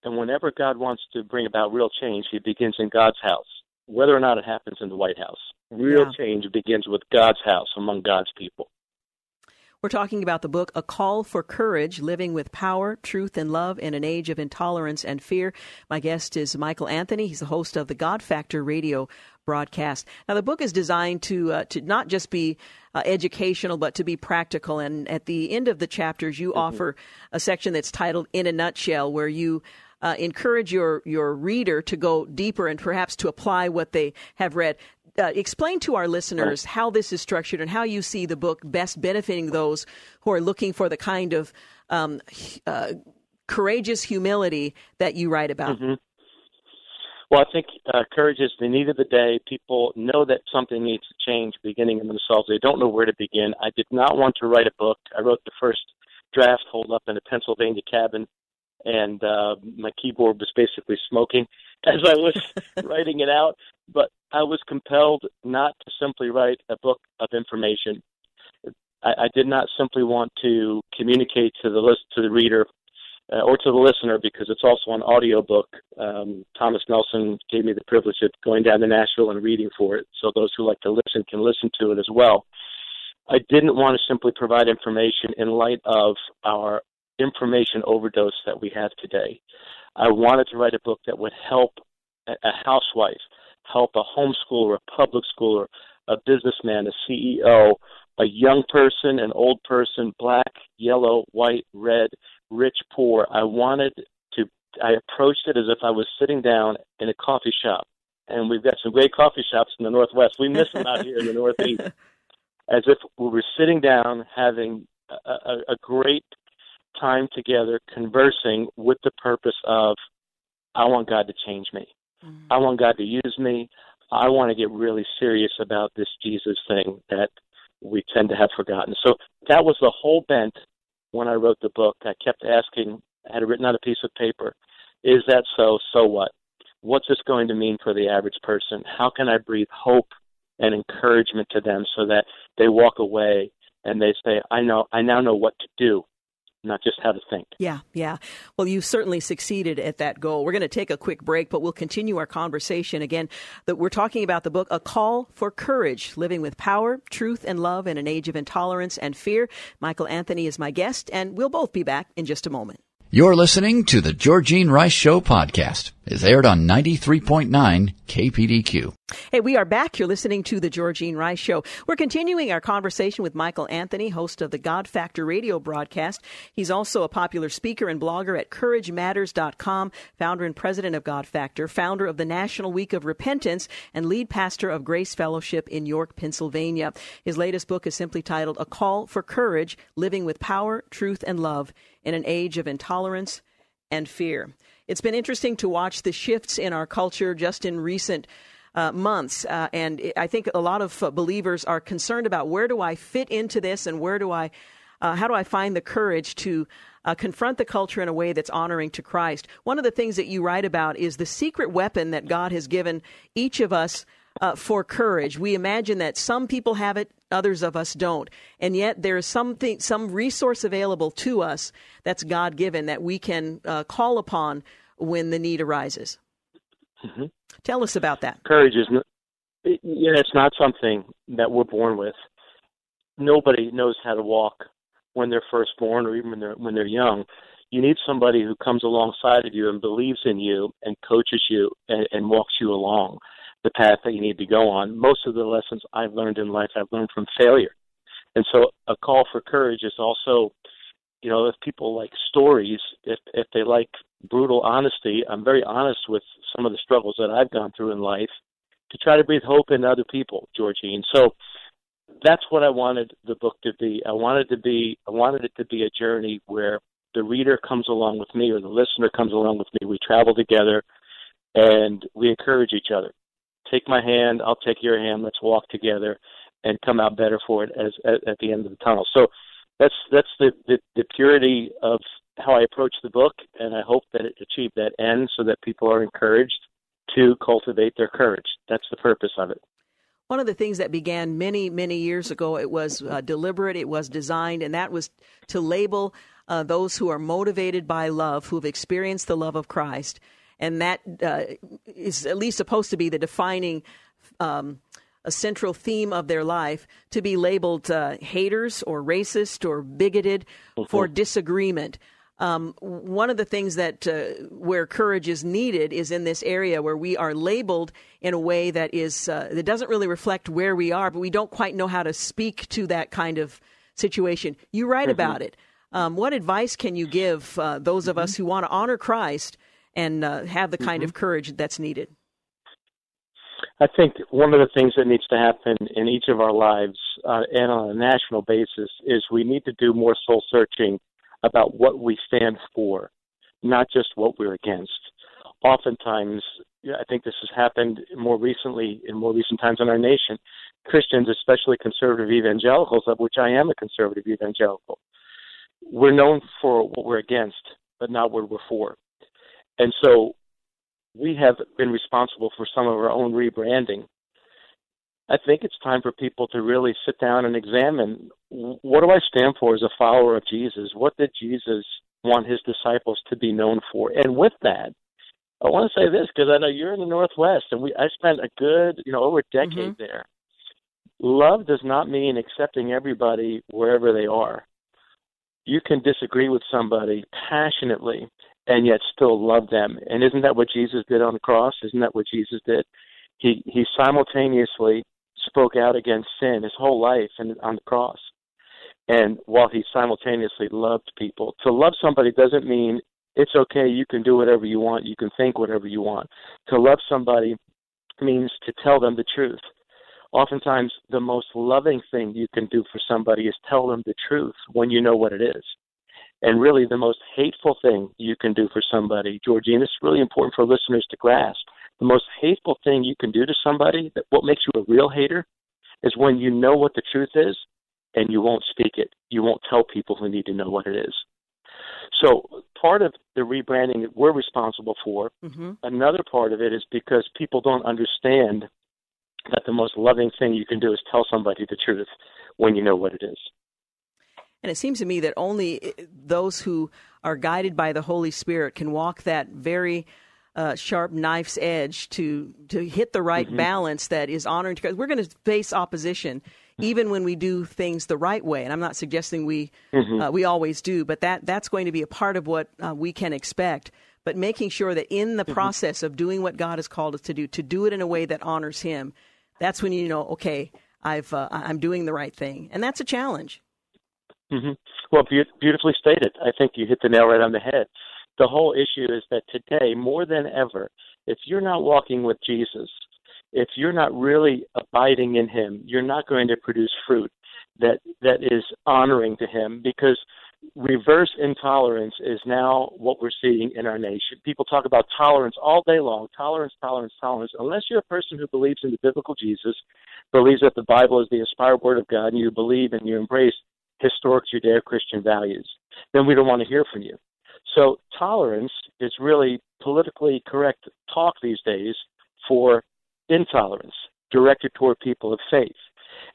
And whenever God wants to bring about real change, he begins in God's house, whether or not it happens in the White House. Real yeah. change begins with God's house among God's people. We're talking about the book A Call for Courage Living with Power, Truth, and Love in an Age of Intolerance and Fear. My guest is Michael Anthony. He's the host of the God Factor radio broadcast. Now, the book is designed to, uh, to not just be uh, educational, but to be practical. And at the end of the chapters, you mm-hmm. offer a section that's titled In a Nutshell, where you uh, encourage your your reader to go deeper and perhaps to apply what they have read. Uh, explain to our listeners how this is structured and how you see the book best benefiting those who are looking for the kind of um, uh, courageous humility that you write about. Mm-hmm. Well, I think uh, courage is the need of the day. People know that something needs to change beginning in themselves. They don't know where to begin. I did not want to write a book. I wrote the first draft holed up in a Pennsylvania cabin, and uh, my keyboard was basically smoking as I was writing it out. But I was compelled not to simply write a book of information. I, I did not simply want to communicate to the list to the reader uh, or to the listener because it's also an audio book. Um, Thomas Nelson gave me the privilege of going down to Nashville and reading for it, so those who like to listen can listen to it as well. I didn't want to simply provide information in light of our information overdose that we have today. I wanted to write a book that would help a housewife, help a homeschooler, a public schooler, a businessman, a CEO, a young person, an old person, black, yellow, white, red, rich, poor. I wanted to, I approached it as if I was sitting down in a coffee shop. And we've got some great coffee shops in the Northwest. We miss them out here in the Northeast. As if we were sitting down having a, a, a great time together, conversing with the purpose of, I want God to change me. Mm-hmm. I want God to use me. I want to get really serious about this Jesus thing that we tend to have forgotten. So that was the whole bent when I wrote the book. I kept asking, I had it written on a piece of paper, is that so? So what? What's this going to mean for the average person? How can I breathe hope and encouragement to them so that they walk away and they say, I know, I now know what to do not just how to think. Yeah, yeah. Well, you certainly succeeded at that goal. We're going to take a quick break, but we'll continue our conversation again. That we're talking about the book "A Call for Courage: Living with Power, Truth, and Love in an Age of Intolerance and Fear." Michael Anthony is my guest, and we'll both be back in just a moment. You're listening to the Georgene Rice Show podcast. It's aired on 93.9 KPDQ. Hey, we are back. You're listening to the Georgene Rice Show. We're continuing our conversation with Michael Anthony, host of the God Factor radio broadcast. He's also a popular speaker and blogger at CourageMatters.com, founder and president of God Factor, founder of the National Week of Repentance, and lead pastor of Grace Fellowship in York, Pennsylvania. His latest book is simply titled A Call for Courage Living with Power, Truth, and Love in an Age of Intolerance and Fear. It's been interesting to watch the shifts in our culture just in recent uh, months. Uh, and I think a lot of uh, believers are concerned about where do I fit into this and where do I, uh, how do I find the courage to uh, confront the culture in a way that's honoring to Christ. One of the things that you write about is the secret weapon that God has given each of us uh, for courage. We imagine that some people have it, others of us don't, and yet there is something, some resource available to us that's God given that we can uh, call upon when the need arises. Mm-hmm. Tell us about that. Courage is not, yeah, it's not something that we're born with. Nobody knows how to walk when they're first born or even when they're when they're young. You need somebody who comes alongside of you and believes in you and coaches you and, and walks you along the path that you need to go on. Most of the lessons I've learned in life, I've learned from failure. And so a call for courage is also, you know, if people like stories, if if they like brutal honesty, I'm very honest with some of the struggles that I've gone through in life to try to breathe hope into other people, Georgene. So that's what I wanted the book to be. I wanted to be I wanted it to be a journey where the reader comes along with me or the listener comes along with me. We travel together and we encourage each other take my hand, I'll take your hand, let's walk together and come out better for it as at, at the end of the tunnel. So that's that's the, the, the purity of how I approach the book, and I hope that it achieved that end so that people are encouraged to cultivate their courage. That's the purpose of it. One of the things that began many, many years ago, it was uh, deliberate, it was designed, and that was to label uh, those who are motivated by love, who have experienced the love of Christ, and that uh, is at least supposed to be the defining. Um, a central theme of their life to be labeled uh, haters or racist or bigoted mm-hmm. for disagreement. Um, one of the things that uh, where courage is needed is in this area where we are labeled in a way that is uh, that doesn't really reflect where we are, but we don't quite know how to speak to that kind of situation. You write mm-hmm. about it. Um, what advice can you give uh, those of mm-hmm. us who want to honor Christ and uh, have the kind mm-hmm. of courage that's needed? I think one of the things that needs to happen in each of our lives uh, and on a national basis is we need to do more soul searching about what we stand for, not just what we're against. Oftentimes, I think this has happened more recently in more recent times in our nation. Christians, especially conservative evangelicals, of which I am a conservative evangelical, we're known for what we're against, but not what we're for. And so we have been responsible for some of our own rebranding. I think it's time for people to really sit down and examine what do I stand for as a follower of Jesus? What did Jesus want his disciples to be known for? And with that, I want to say this because I know you're in the Northwest, and we I spent a good, you know, over a decade mm-hmm. there. Love does not mean accepting everybody wherever they are. You can disagree with somebody passionately and yet still love them. And isn't that what Jesus did on the cross? Isn't that what Jesus did? He he simultaneously spoke out against sin his whole life and on the cross. And while he simultaneously loved people, to love somebody doesn't mean it's okay, you can do whatever you want, you can think whatever you want. To love somebody means to tell them the truth. Oftentimes, the most loving thing you can do for somebody is tell them the truth when you know what it is. And really, the most hateful thing you can do for somebody, Georgene, it's really important for listeners to grasp. The most hateful thing you can do to somebody, that what makes you a real hater, is when you know what the truth is and you won't speak it. You won't tell people who need to know what it is. So part of the rebranding that we're responsible for, mm-hmm. another part of it is because people don't understand that the most loving thing you can do is tell somebody the truth when you know what it is. And it seems to me that only eh, those who are guided by the Holy Spirit can walk that very uh, sharp knife's edge to to hit the right mm-hmm. balance that is honoring to God. We're going to face opposition even when we do things the right way. And I'm not suggesting we mm-hmm. uh, we always do, but that that's going to be a part of what uh, we can expect. But making sure that in the mm-hmm. process of doing what God has called us to do, to do it in a way that honors Him, that's when you know, okay, I've uh, I'm doing the right thing, and that's a challenge. Mm-hmm. Well, be- beautifully stated. I think you hit the nail right on the head. The whole issue is that today, more than ever, if you're not walking with Jesus, if you're not really abiding in Him, you're not going to produce fruit that that is honoring to Him because reverse intolerance is now what we're seeing in our nation. People talk about tolerance all day long tolerance, tolerance, tolerance. Unless you're a person who believes in the biblical Jesus, believes that the Bible is the inspired word of God, and you believe and you embrace historic Judeo Christian values, then we don't want to hear from you. So tolerance is really politically correct talk these days for intolerance directed toward people of faith.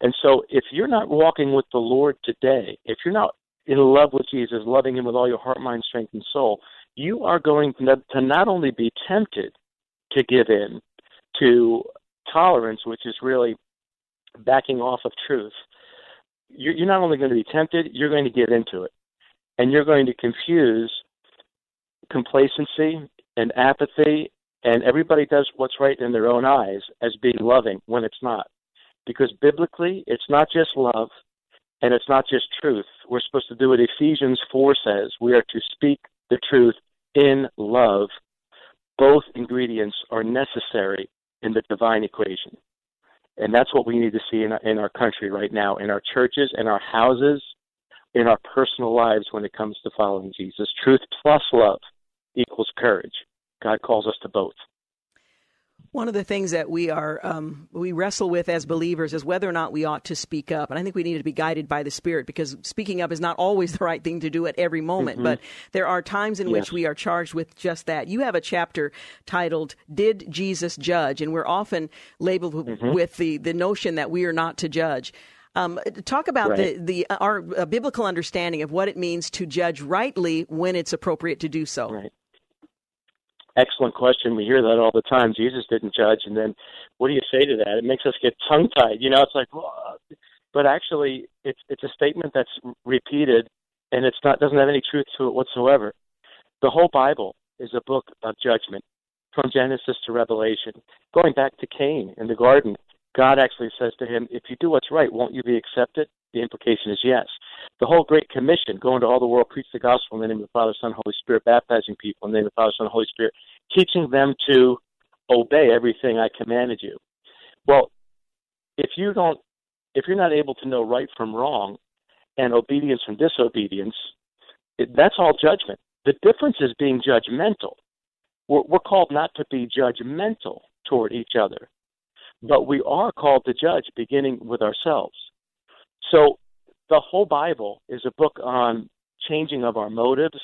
And so if you're not walking with the Lord today, if you're not in love with Jesus, loving him with all your heart, mind, strength, and soul, you are going to not only be tempted to give in to tolerance, which is really backing off of truth, you're, you're not only going to be tempted, you're going to get into it. And you're going to confuse complacency and apathy and everybody does what's right in their own eyes as being loving when it's not. Because biblically, it's not just love and it's not just truth. We're supposed to do what Ephesians 4 says. We are to speak the truth in love. Both ingredients are necessary in the divine equation. And that's what we need to see in our, in our country right now, in our churches, in our houses, in our personal lives when it comes to following Jesus. Truth plus love equals courage. God calls us to both. One of the things that we are um, we wrestle with as believers is whether or not we ought to speak up, and I think we need to be guided by the Spirit because speaking up is not always the right thing to do at every moment. Mm-hmm. But there are times in yes. which we are charged with just that. You have a chapter titled "Did Jesus Judge?" and we're often labeled mm-hmm. with the the notion that we are not to judge. Um, talk about right. the the our biblical understanding of what it means to judge rightly when it's appropriate to do so. Right excellent question. We hear that all the time. Jesus didn't judge, and then what do you say to that? It makes us get tongue tied. You know, it's like, well, but actually, it's it's a statement that's repeated, and it's not doesn't have any truth to it whatsoever. The whole Bible is a book of judgment, from Genesis to Revelation, going back to Cain in the garden. God actually says to him, If you do what's right, won't you be accepted? The implication is yes. The whole Great Commission, going to all the world, preach the gospel in the name of the Father, Son, Holy Spirit, baptizing people in the name of the Father, Son, Holy Spirit, teaching them to obey everything I commanded you. Well, if you don't, if you're not able to know right from wrong and obedience from disobedience, it, that's all judgment. The difference is being judgmental. We're, we're called not to be judgmental toward each other, but we are called to judge, beginning with ourselves. So the whole Bible is a book on changing of our motives.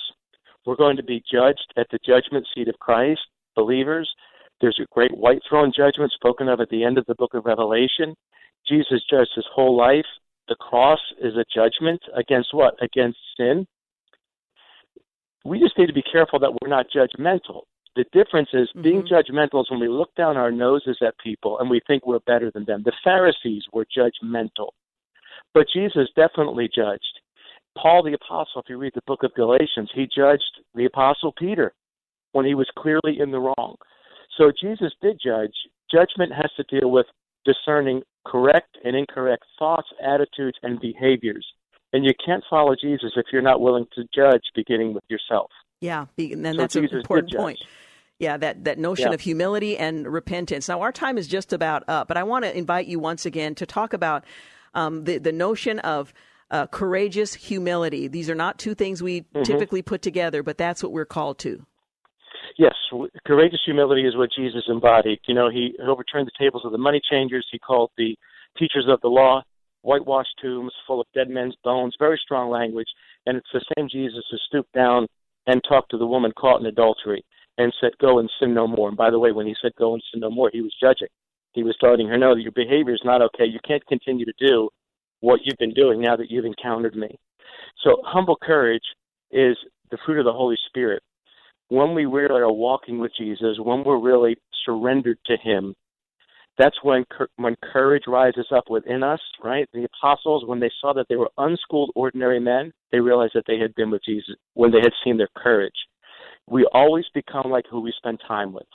We're going to be judged at the judgment seat of Christ, believers. There's a great white throne judgment spoken of at the end of the book of Revelation. Jesus judged his whole life. The cross is a judgment against what? Against sin. We just need to be careful that we're not judgmental. The difference is mm-hmm. being judgmental is when we look down our noses at people and we think we're better than them. The Pharisees were judgmental. But Jesus definitely judged. Paul the Apostle, if you read the book of Galatians, he judged the Apostle Peter when he was clearly in the wrong. So Jesus did judge. Judgment has to deal with discerning correct and incorrect thoughts, attitudes, and behaviors. And you can't follow Jesus if you're not willing to judge, beginning with yourself. Yeah, and so that's Jesus an important point. Yeah, that, that notion yeah. of humility and repentance. Now, our time is just about up, but I want to invite you once again to talk about um, the, the notion of uh, courageous humility. These are not two things we mm-hmm. typically put together, but that's what we're called to. Yes, courageous humility is what Jesus embodied. You know, he overturned the tables of the money changers. He called the teachers of the law whitewashed tombs full of dead men's bones. Very strong language, and it's the same Jesus who stooped down and talked to the woman caught in adultery and said, "Go and sin no more." And by the way, when he said "Go and sin no more," he was judging. He was letting her know that your behavior is not okay. You can't continue to do what you've been doing now that you've encountered me. So humble courage is the fruit of the Holy Spirit. When we really are walking with Jesus, when we're really surrendered to Him, that's when when courage rises up within us. Right? The apostles, when they saw that they were unschooled, ordinary men, they realized that they had been with Jesus when they had seen their courage. We always become like who we spend time with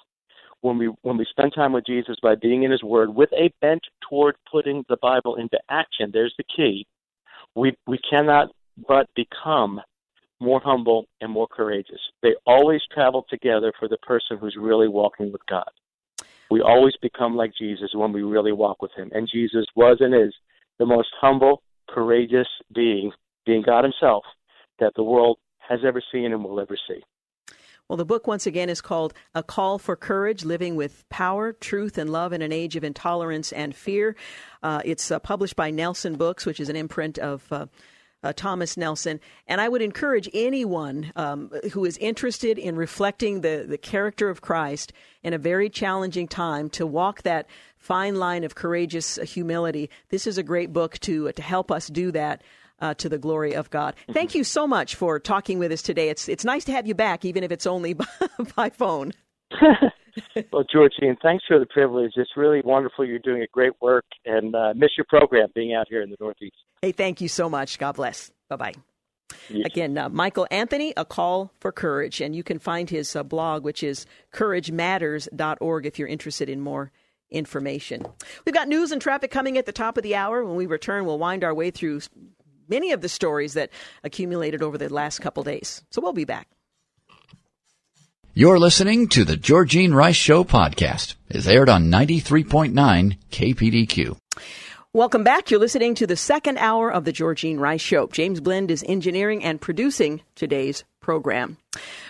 when we when we spend time with Jesus by being in His Word with a bent toward putting the Bible into action. There's the key. We we cannot but become more humble and more courageous. They always travel together for the person who's really walking with God. We always become like Jesus when we really walk with Him. And Jesus was and is the most humble, courageous being, being God Himself, that the world has ever seen and will ever see. Well, the book, once again, is called A Call for Courage Living with Power, Truth, and Love in an Age of Intolerance and Fear. Uh, it's uh, published by Nelson Books, which is an imprint of. Uh, uh, Thomas Nelson. And I would encourage anyone um, who is interested in reflecting the, the character of Christ in a very challenging time to walk that fine line of courageous humility. This is a great book to, to help us do that uh, to the glory of God. Thank you so much for talking with us today. It's it's nice to have you back, even if it's only by, by phone. well, Georgene, thanks for the privilege. It's really wonderful. You're doing a great work, and uh, miss your program being out here in the Northeast. Hey, thank you so much. God bless. Bye bye. Yes. Again, uh, Michael Anthony, A Call for Courage. And you can find his uh, blog, which is couragematters.org, if you're interested in more information. We've got news and traffic coming at the top of the hour. When we return, we'll wind our way through many of the stories that accumulated over the last couple days. So we'll be back. You're listening to the Georgene Rice Show podcast. It's aired on 93.9 KPDQ. Welcome back. You're listening to the second hour of the Georgene Rice Show. James Blend is engineering and producing today's program.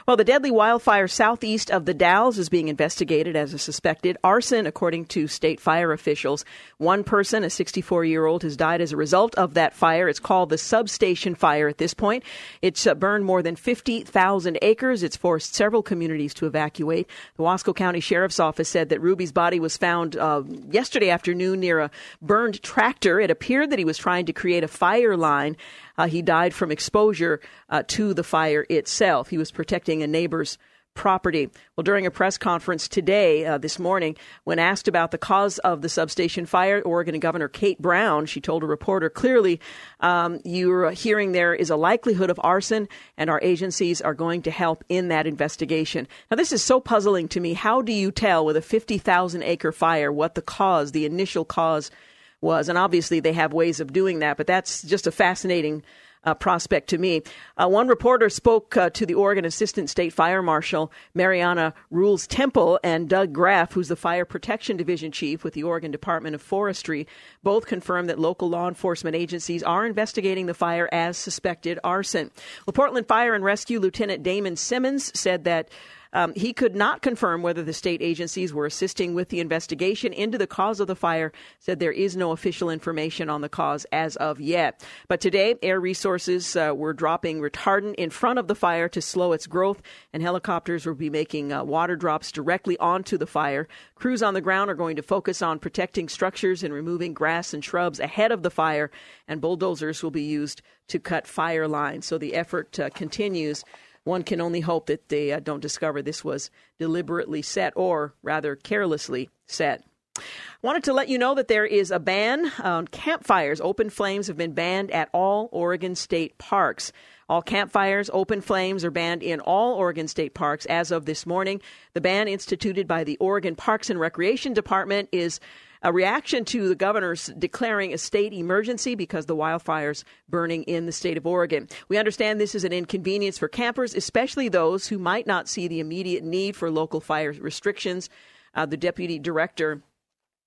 Well, the deadly wildfire southeast of the Dalles is being investigated as a suspected arson, according to state fire officials. One person, a 64 year old, has died as a result of that fire. It's called the substation fire at this point. It's uh, burned more than 50,000 acres. It's forced several communities to evacuate. The Wasco County Sheriff's Office said that Ruby's body was found uh, yesterday afternoon near a burned tractor. It appeared that he was trying to create a fire line. Uh, he died from exposure uh, to the fire itself. He was protecting a neighbor's property. Well, during a press conference today, uh, this morning, when asked about the cause of the substation fire, Oregon Governor Kate Brown, she told a reporter, clearly, um, you're hearing there is a likelihood of arson, and our agencies are going to help in that investigation. Now, this is so puzzling to me. How do you tell with a 50,000 acre fire what the cause, the initial cause was. And obviously, they have ways of doing that, but that's just a fascinating uh, prospect to me. Uh, one reporter spoke uh, to the Oregon Assistant State Fire Marshal Mariana Ruiz-Temple and Doug Grafe, who's the Fire Protection Division Chief with the Oregon Department of Forestry. Both confirmed that local law enforcement agencies are investigating the fire as suspected arson. Well, Portland Fire and Rescue Lieutenant Damon Simmons said that um, he could not confirm whether the state agencies were assisting with the investigation into the cause of the fire, said there is no official information on the cause as of yet. But today, Air Resources uh, were dropping retardant in front of the fire to slow its growth, and helicopters will be making uh, water drops directly onto the fire. Crews on the ground are going to focus on protecting structures and removing grass and shrubs ahead of the fire, and bulldozers will be used to cut fire lines. So the effort uh, continues one can only hope that they uh, don't discover this was deliberately set or rather carelessly set. I Wanted to let you know that there is a ban on campfires. Open flames have been banned at all Oregon state parks. All campfires, open flames are banned in all Oregon state parks as of this morning. The ban instituted by the Oregon Parks and Recreation Department is a reaction to the governor's declaring a state emergency because the wildfires burning in the state of Oregon. We understand this is an inconvenience for campers, especially those who might not see the immediate need for local fire restrictions. Uh, the deputy director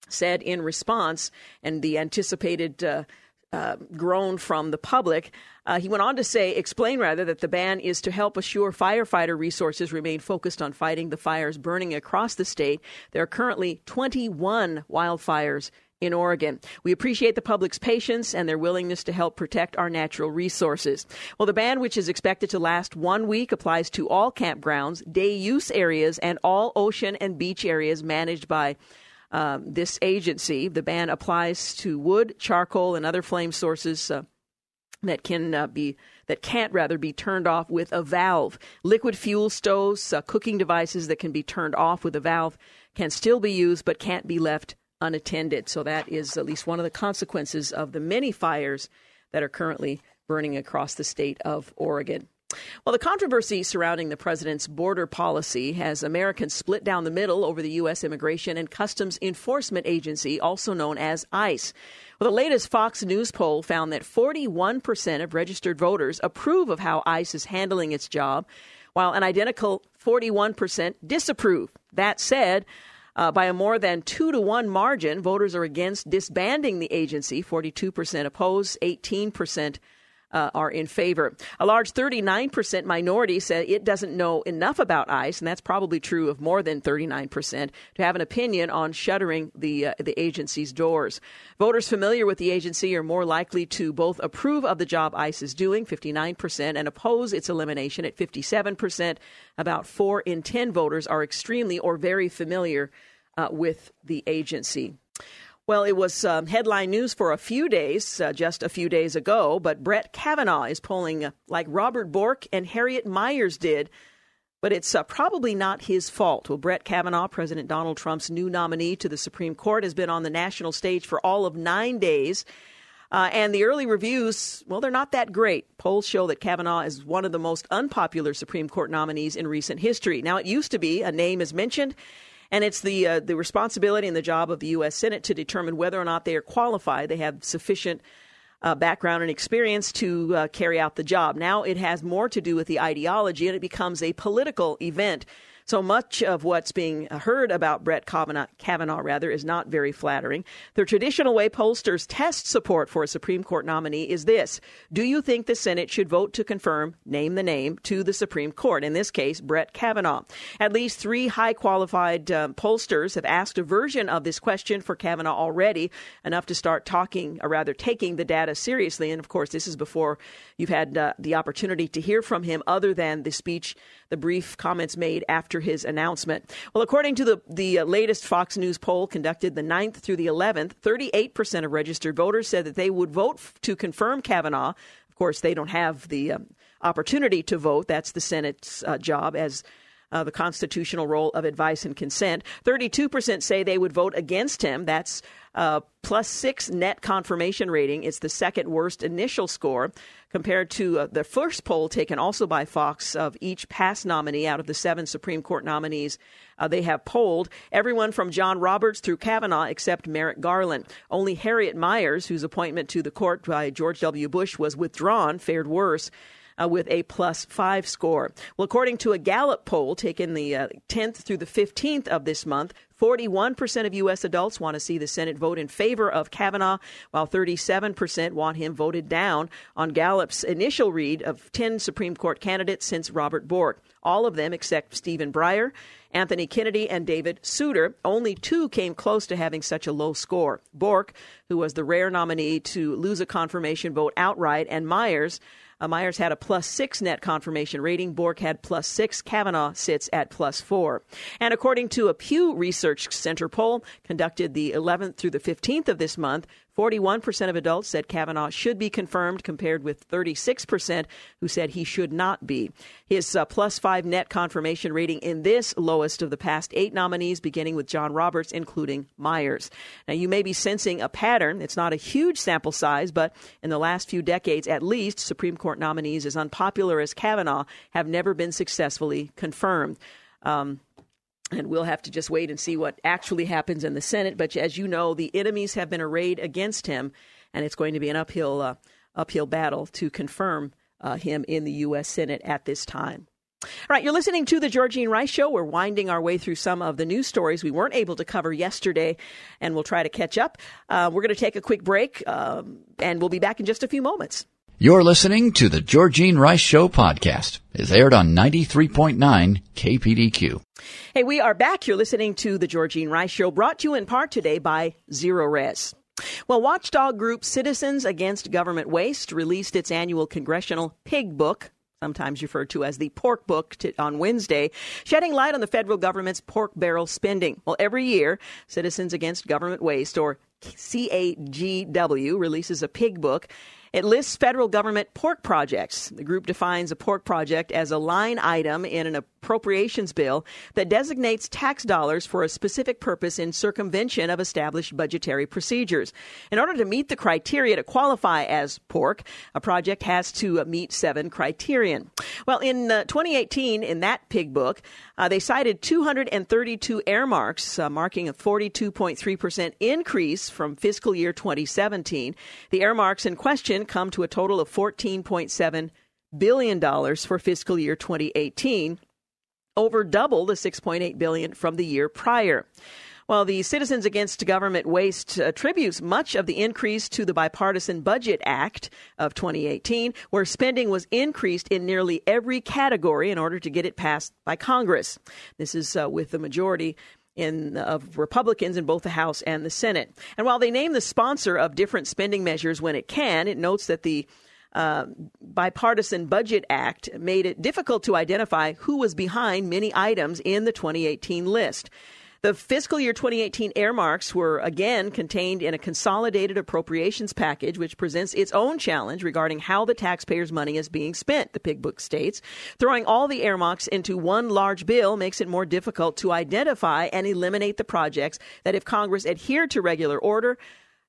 said in response, and the anticipated uh, uh, groan from the public. Uh, he went on to say, explain rather, that the ban is to help assure firefighter resources remain focused on fighting the fires burning across the state. There are currently 21 wildfires in Oregon. We appreciate the public's patience and their willingness to help protect our natural resources. Well, the ban, which is expected to last one week, applies to all campgrounds, day use areas, and all ocean and beach areas managed by um, this agency. The ban applies to wood, charcoal, and other flame sources. Uh, that can uh, be that can't rather be turned off with a valve. Liquid fuel stoves, uh, cooking devices that can be turned off with a valve can still be used but can't be left unattended. So that is at least one of the consequences of the many fires that are currently burning across the state of Oregon. Well, the controversy surrounding the president's border policy has Americans split down the middle over the U.S. Immigration and Customs Enforcement Agency, also known as ICE. Well, the latest Fox News poll found that 41% of registered voters approve of how ICE is handling its job, while an identical 41% disapprove. That said, uh, by a more than two to one margin, voters are against disbanding the agency. 42% oppose, 18% uh, are in favor. A large 39% minority said it doesn't know enough about ICE, and that's probably true of more than 39%, to have an opinion on shuttering the, uh, the agency's doors. Voters familiar with the agency are more likely to both approve of the job ICE is doing, 59%, and oppose its elimination at 57%. About 4 in 10 voters are extremely or very familiar uh, with the agency. Well, it was um, headline news for a few days, uh, just a few days ago, but Brett Kavanaugh is polling uh, like Robert Bork and Harriet Miers did, but it's uh, probably not his fault. Well, Brett Kavanaugh, President Donald Trump's new nominee to the Supreme Court, has been on the national stage for all of nine days. Uh, and the early reviews, well, they're not that great. Polls show that Kavanaugh is one of the most unpopular Supreme Court nominees in recent history. Now, it used to be a name is mentioned and it's the uh, the responsibility and the job of the U.S. Senate to determine whether or not they are qualified. They have sufficient uh, background and experience to uh, carry out the job. Now it has more to do with the ideology, and it becomes a political event. So much of what's being heard about Brett Kavanaugh, Kavanaugh rather, is not very flattering. The traditional way pollsters test support for a Supreme Court nominee is this Do you think the Senate should vote to confirm, name the name, to the Supreme Court? In this case, Brett Kavanaugh. At least three high qualified um, pollsters have asked a version of this question for Kavanaugh already, enough to start talking, or rather taking the data seriously. And of course, this is before you've had uh, the opportunity to hear from him, other than the speech, the brief comments made after his announcement. Well, according to the, the uh, latest Fox News poll conducted the 9th through the 11th, 38% of registered voters said that they would vote f- to confirm Kavanaugh. Of course, they don't have the um, opportunity to vote. That's the Senate's uh, job as uh, the constitutional role of advice and consent. 32% say they would vote against him. That's uh, plus six net confirmation rating. It's the second worst initial score compared to uh, the first poll taken also by Fox of each past nominee out of the seven Supreme Court nominees. Uh, they have polled everyone from John Roberts through Kavanaugh except Merrick Garland. Only Harriet Miers, whose appointment to the court by George W. Bush was withdrawn, fared worse uh, with a plus five score. Well, according to a Gallup poll taken the uh, 10th through the 15th of this month, 41% of U.S. adults want to see the Senate vote in favor of Kavanaugh, while 37% want him voted down on Gallup's initial read of 10 Supreme Court candidates since Robert Bork. All of them, except Stephen Breyer, Anthony Kennedy, and David Souter. Only two came close to having such a low score Bork, who was the rare nominee to lose a confirmation vote outright, and Miers, uh, Miers had a plus six net confirmation rating. Bork had plus six. Kavanaugh sits at plus four. And according to a Pew Research Center poll conducted the 11th through the 15th of this month, 41% of adults said Kavanaugh should be confirmed, compared with 36% who said he should not be. His uh, plus five net confirmation rating in this lowest of the past eight nominees, beginning with John Roberts, including Miers. Now, you may be sensing a pattern. It's not a huge sample size, but in the last few decades, at least, Supreme Court nominees as unpopular as Kavanaugh have never been successfully confirmed. Um, and we'll have to just wait and see what actually happens in the Senate. But as you know, the enemies have been arrayed against him, and it's going to be an uphill uh, uphill battle to confirm uh, him in the U.S. Senate at this time. All right, you're listening to the Georgene Rice Show. We're winding our way through some of the news stories we weren't able to cover yesterday, and we'll try to catch up. Uh, we're going to take a quick break, um, and we'll be back in just a few moments. You're listening to the Georgene Rice Show podcast. It's aired on 93.9 KPDQ. Hey, we are back. You're listening to the Georgene Rice Show, brought to you in part today by Zerorez. Well, watchdog group Citizens Against Government Waste released its annual congressional pig book sometimes referred to as the pork book to, on Wednesday, shedding light on the federal government's pork barrel spending. Well, every year, Citizens Against Government Waste, or CAGW, releases a pig book it lists federal government pork projects. The group defines a pork project as a line item in an appropriations bill that designates tax dollars for a specific purpose in circumvention of established budgetary procedures. In order to meet the criteria to qualify as pork, a project has to meet seven criterion. Well, in uh, 2018, in that pig book, uh, they cited 232 earmarks, uh, marking a 42.3% increase from fiscal year 2017. The earmarks in question come to a total of $14.7 billion for fiscal year 2018, over double the 6.8 billion from the year prior. While the Citizens Against Government Waste attributes much of the increase to the Bipartisan Budget Act of 2018, where spending was increased in nearly every category in order to get it passed by Congress. This is uh, with the majority in, of Republicans in both the House and the Senate. And while they name the sponsor of different spending measures when it can, it notes that the uh, Bipartisan Budget Act made it difficult to identify who was behind many items in the 2018 list. The fiscal year 2018 earmarks were again contained in a consolidated appropriations package, which presents its own challenge regarding how the taxpayers' money is being spent, the Pig Book states. Throwing all the earmarks into one large bill makes it more difficult to identify and eliminate the projects that, if Congress adhered to regular order,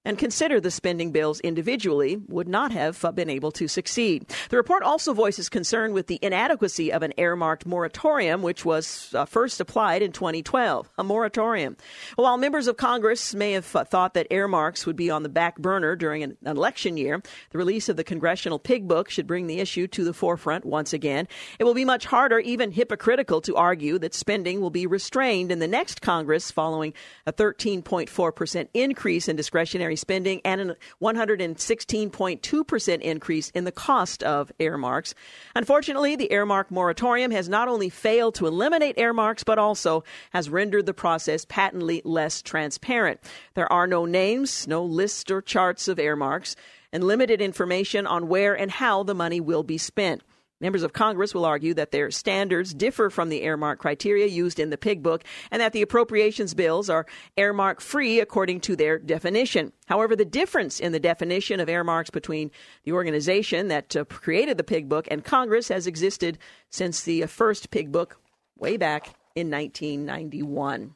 and consider the spending bills individually would not have been able to succeed. The report also voices concern with the inadequacy of an earmarked moratorium, which was uh, first applied in 2012. A moratorium. While members of Congress may have uh, thought that earmarks would be on the back burner during an election year, the release of the Congressional Pig Book should bring the issue to the forefront once again. It will be much harder, even hypocritical, to argue that spending will be restrained in the next Congress following a 13.4% increase in discretionary spending and a 116.2% increase in the cost of earmarks. Unfortunately, the earmark moratorium has not only failed to eliminate earmarks, but also has rendered the process patently less transparent. There are no names, no lists or charts of earmarks, and limited information on where and how the money will be spent. Members of Congress will argue that their standards differ from the earmark criteria used in the pig book and that the appropriations bills are earmark free according to their definition. However, the difference in the definition of earmarks between the organization that uh, created the pig book and Congress has existed since the first pig book way back in 1991.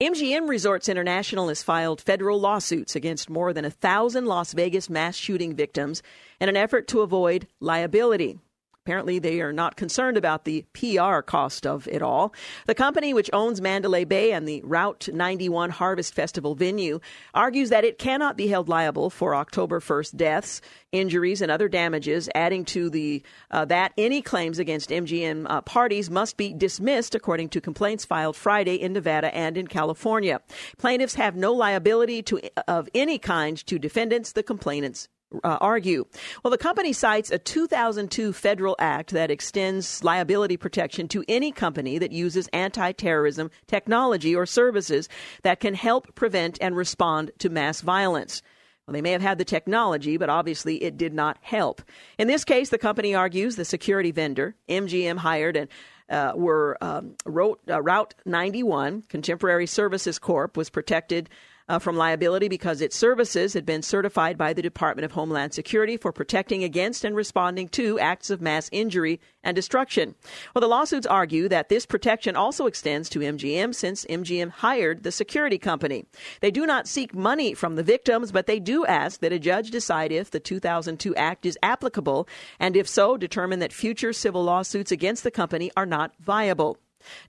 MGM Resorts International has filed federal lawsuits against more than a thousand Las Vegas mass shooting victims in an effort to avoid liability. Apparently, they are not concerned about the PR cost of it all. The company, which owns Mandalay Bay and the Route 91 Harvest Festival venue, argues that it cannot be held liable for October 1st deaths, injuries, and other damages. Adding to the uh, that any claims against MGM uh, parties must be dismissed, according to complaints filed Friday in Nevada and in California. Plaintiffs have no liability to of any kind to defendants, the complainants uh, argue. Well, the company cites a 2002 federal act that extends liability protection to any company that uses anti terrorism technology or services that can help prevent and respond to mass violence. Well, they may have had the technology, but obviously it did not help. In this case, the company argues the security vendor, MGM, hired and uh, were um, wrote, uh, Route 91 Contemporary Services Corp was protected uh, from liability because its services had been certified by the Department of Homeland Security for protecting against and responding to acts of mass injury and destruction. Well, the lawsuits argue that this protection also extends to MGM since MGM hired the security company. They do not seek money from the victims, but they do ask that a judge decide if the 2002 Act is applicable, and if so, determine that future civil lawsuits against the company are not viable.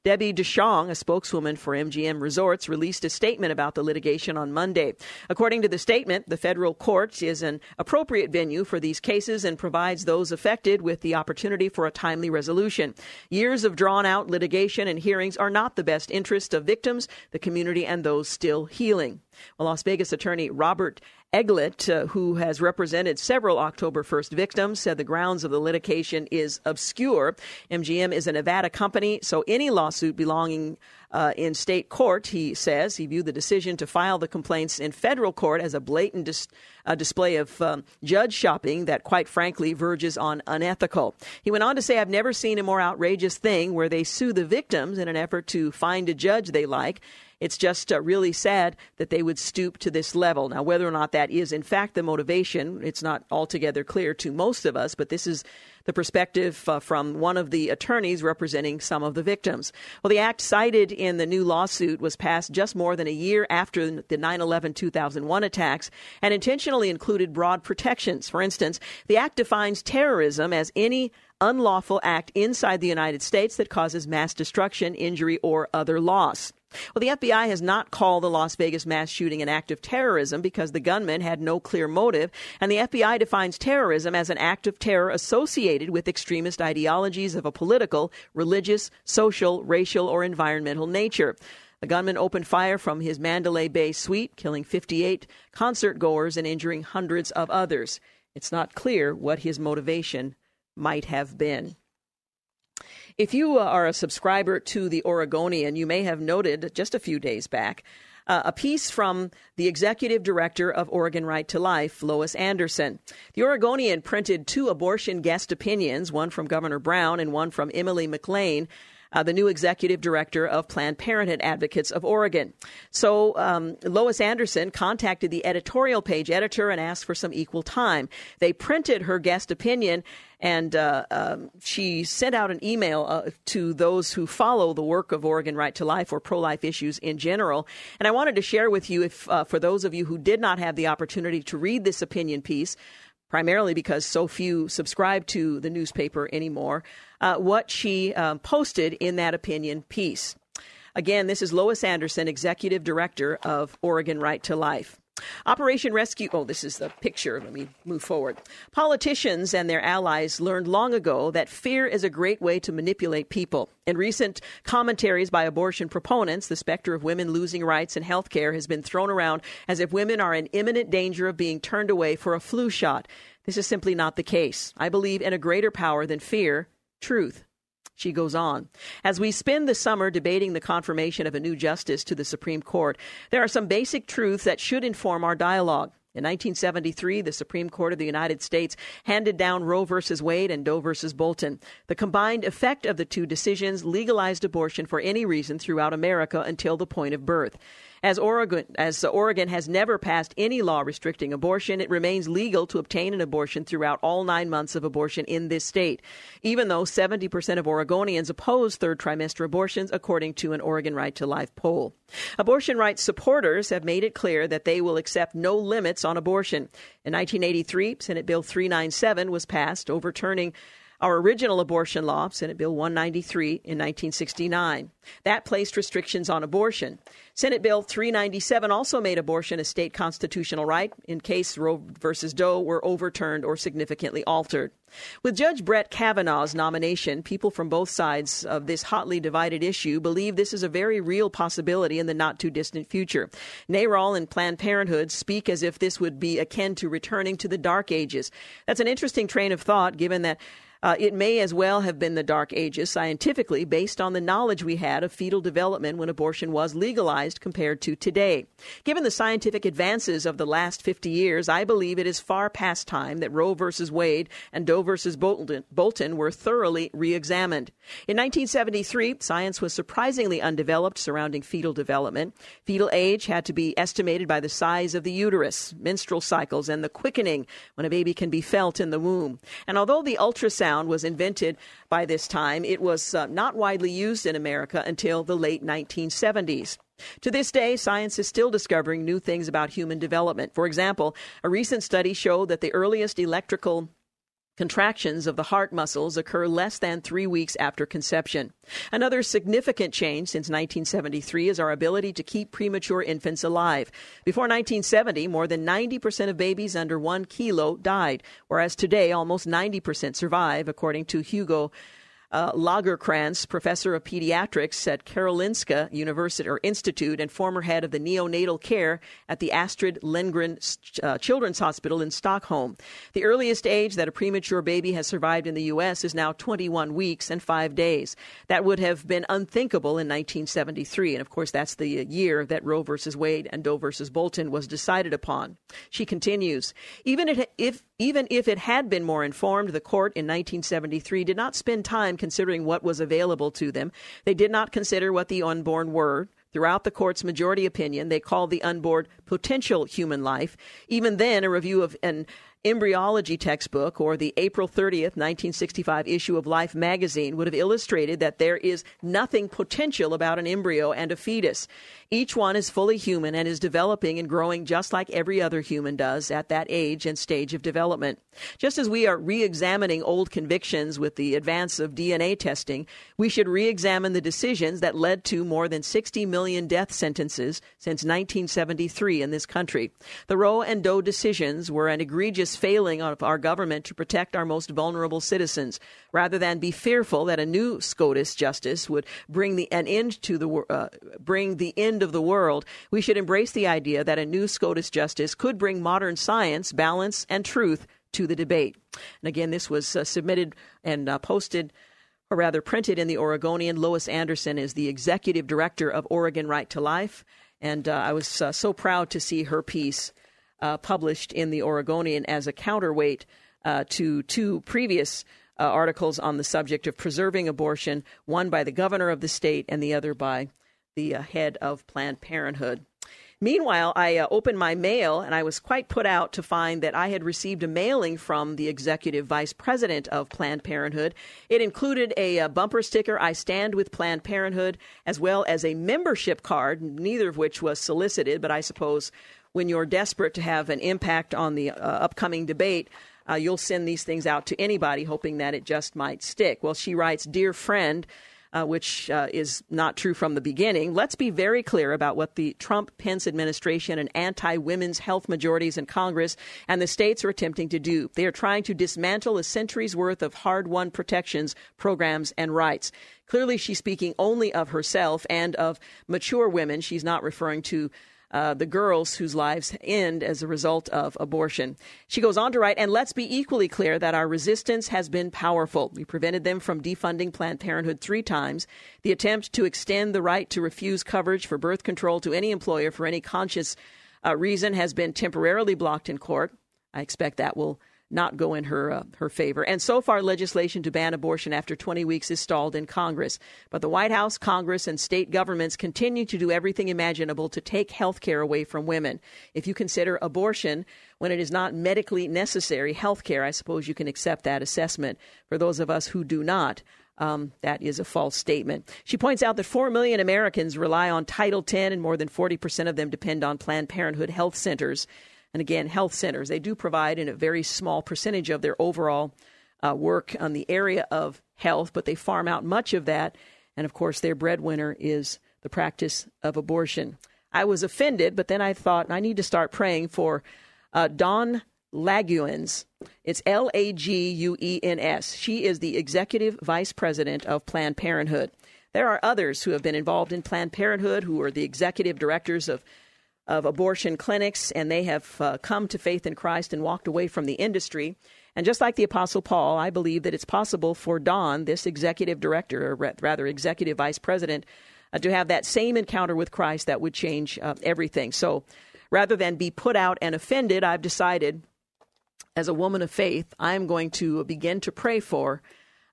Debbie DeShong, a spokeswoman for MGM Resorts, released a statement about the litigation on Monday. According to the statement, the federal court is an appropriate venue for these cases and provides those affected with the opportunity for a timely resolution. Years of drawn out litigation and hearings are not the best interest of victims, the community, and those still healing. Well, Las Vegas attorney Robert Eglet, uh, who has represented several October 1st victims, said the grounds of the litigation is obscure. MGM is a Nevada company, so any lawsuit belonging uh, in state court, he says, he viewed the decision to file the complaints in federal court as a blatant dis- display of um, judge shopping that, quite frankly, verges on unethical. He went on to say, I've never seen a more outrageous thing where they sue the victims in an effort to find a judge they like it's just uh, really sad that they would stoop to this level. Now, whether or not that is in fact the motivation, it's not altogether clear to most of us, but this is the perspective uh, from one of the attorneys representing some of the victims. Well, the act cited in the new lawsuit was passed just more than a year after the 9 11 2001 attacks and intentionally included broad protections. For instance, the act defines terrorism as any unlawful act inside the United States that causes mass destruction, injury, or other loss. Well, the FBI has not called the Las Vegas mass shooting an act of terrorism because the gunman had no clear motive, and the FBI defines terrorism as an act of terror associated with extremist ideologies of a political, religious, social, racial, or environmental nature. The gunman opened fire from his Mandalay Bay suite, killing 58 concert goers and injuring hundreds of others. It's not clear what his motivation might have been. If you uh, are a subscriber to the Oregonian, you may have noted just a few days back uh, a piece from the executive director of Oregon Right to Life, Lois Anderson. The Oregonian printed two abortion guest opinions, one from Governor Brown and one from Emily McLain, uh, the new executive director of Planned Parenthood Advocates of Oregon. So um, Lois Anderson contacted the editorial page editor and asked for some equal time. They printed her guest opinion and uh, um, she sent out an email uh, to those who follow the work of Oregon Right to Life or pro life issues in general. And I wanted to share with you, if uh, for those of you who did not have the opportunity to read this opinion piece, primarily because so few subscribe to the newspaper anymore, uh, what she um, posted in that opinion piece. Again, this is Lois Anderson, Executive Director of Oregon Right to Life. Operation Rescue. Oh, this is the picture. Let me move forward. Politicians and their allies learned long ago that fear is a great way to manipulate people. In recent commentaries by abortion proponents, the specter of women losing rights and health care has been thrown around as if women are in imminent danger of being turned away for a flu shot. This is simply not the case. I believe in a greater power than fear truth. She goes on. As we spend the summer debating the confirmation of a new justice to the Supreme Court, there are some basic truths that should inform our dialogue. In 1973, the Supreme Court of the United States handed down Roe v. Wade and Doe v. Bolton. The combined effect of the two decisions legalized abortion for any reason throughout America until the point of birth. As Oregon, as Oregon has never passed any law restricting abortion, it remains legal to obtain an abortion throughout all nine months of abortion in this state, even though 70% of Oregonians oppose third trimester abortions, according to an Oregon Right to Life poll. Abortion rights supporters have made it clear that they will accept no limits on abortion. In 1983, Senate Bill 397 was passed, overturning our original abortion law, Senate Bill 193 in 1969. That placed restrictions on abortion. Senate Bill 397 also made abortion a state constitutional right in case Roe v. Doe were overturned or significantly altered. With Judge Brett Kavanaugh's nomination, people from both sides of this hotly divided issue believe this is a very real possibility in the not too distant future. NARAL and Planned Parenthood speak as if this would be akin to returning to the Dark Ages. That's an interesting train of thought, given that uh, it may as well have been the Dark Ages scientifically based on the knowledge we had of fetal development when abortion was legalized compared to today. Given the scientific advances of the last 50 years, I believe it is far past time that Roe versus Wade and Doe versus Bolton, Bolton were thoroughly re examined. In 1973, science was surprisingly undeveloped surrounding fetal development. Fetal age had to be estimated by the size of the uterus, menstrual cycles, and the quickening when a baby can be felt in the womb. And although the ultrasound sound was invented by this time, it was uh, not widely used in America until the late 1970s. To this day, science is still discovering new things about human development. For example, a recent study showed that the earliest electrical Contractions of the heart muscles occur less than three weeks after conception. Another significant change since 1973 is our ability to keep premature infants alive. Before 1970, more than 90% of babies under one kilo died, whereas today almost 90% survive, according to Hugo uh, Lagercrantz, professor of pediatrics at Karolinska University or Institute and former head of the neonatal care at the Astrid Lindgren uh, Children's Hospital in Stockholm. The earliest age that a premature baby has survived in the U.S. is now 21 weeks and five days. That would have been unthinkable in 1973, and of course, that's the year that Roe versus Wade and Doe versus Bolton was decided upon. She continues, even if even if it had been more informed, the court in 1973 did not spend time considering what was available to them. They did not consider what the unborn were. Throughout the court's majority opinion, they called the unborn potential human life. Even then, a review of an embryology textbook or the April 30th, 1965 issue of Life magazine would have illustrated that there is nothing potential about an embryo and a fetus. Each one is fully human and is developing and growing just like every other human does at that age and stage of development. Just as we are re examining old convictions with the advance of DNA testing, we should re examine the decisions that led to more than 60 million death sentences since 1973 in this country. The Roe and Doe decisions were an egregious failing of our government to protect our most vulnerable citizens. Rather than be fearful that a new SCOTUS justice would bring the, an end to the uh, bring the end of the world, we should embrace the idea that a new SCOTUS justice could bring modern science, balance, and truth to the debate. And again, this was uh, submitted and uh, posted, or rather printed in the Oregonian. Lois Anderson is the executive director of Oregon Right to Life. And uh, I was uh, so proud to see her piece uh, published in the Oregonian as a counterweight uh, to two previous articles on the subject of preserving abortion, one by the governor of the state and the other by the uh, head of Planned Parenthood. Meanwhile, I uh, opened my mail and I was quite put out to find that I had received a mailing from the executive vice president of Planned Parenthood. It included a, a, uh, bumper sticker, I stand with Planned Parenthood, as well as a membership card, neither of which was solicited, but I suppose when you're desperate to have an impact on the uh, upcoming debate, uh, you'll send these things out to anybody hoping that it just might stick. Well, she writes Dear friend, uh, which uh, is not true from the beginning. Let's be very clear about what the Trump Pence administration and anti women's health majorities in Congress and the states are attempting to do. They are trying to dismantle a century's worth of hard won protections, programs, and rights. Clearly, she's speaking only of herself and of mature women. She's not referring to uh, the girls whose lives end as a result of abortion. She goes on to write, and let's be equally clear that our resistance has been powerful. We prevented them from defunding Planned Parenthood three times. The attempt to extend the right to refuse coverage for birth control to any employer for any conscious uh, reason has been temporarily blocked in court. I expect that will not go in her uh, her favor. And so far, legislation to ban abortion after 20 weeks is stalled in Congress. But the White House, Congress, and state governments continue to do everything imaginable to take health care away from women. If you consider abortion when it is not medically necessary health care, I suppose you can accept that assessment. For those of us who do not. Um, that is a false statement. She points out that 4 million Americans rely on Title X, and more than 40% of them depend on Planned Parenthood health centers and again, health centers. They do provide in a very small percentage of their overall uh, work on the area of health, but they farm out much of that. And of course, their breadwinner is the practice of abortion. I was offended, but then I thought I need to start praying for uh, Dawn Laguens. It's L A G U E N S. She is the executive vice president of Planned Parenthood. There are others who have been involved in Planned Parenthood who are the executive directors of of abortion clinics, and they have uh, come to faith in Christ and walked away from the industry. And just like the Apostle Paul, I believe that it's possible for Dawn, this executive director, or rather executive vice president, uh, to have that same encounter with Christ that would change uh, everything. So rather than be put out and offended, I've decided, as a woman of faith, I'm going to begin to pray for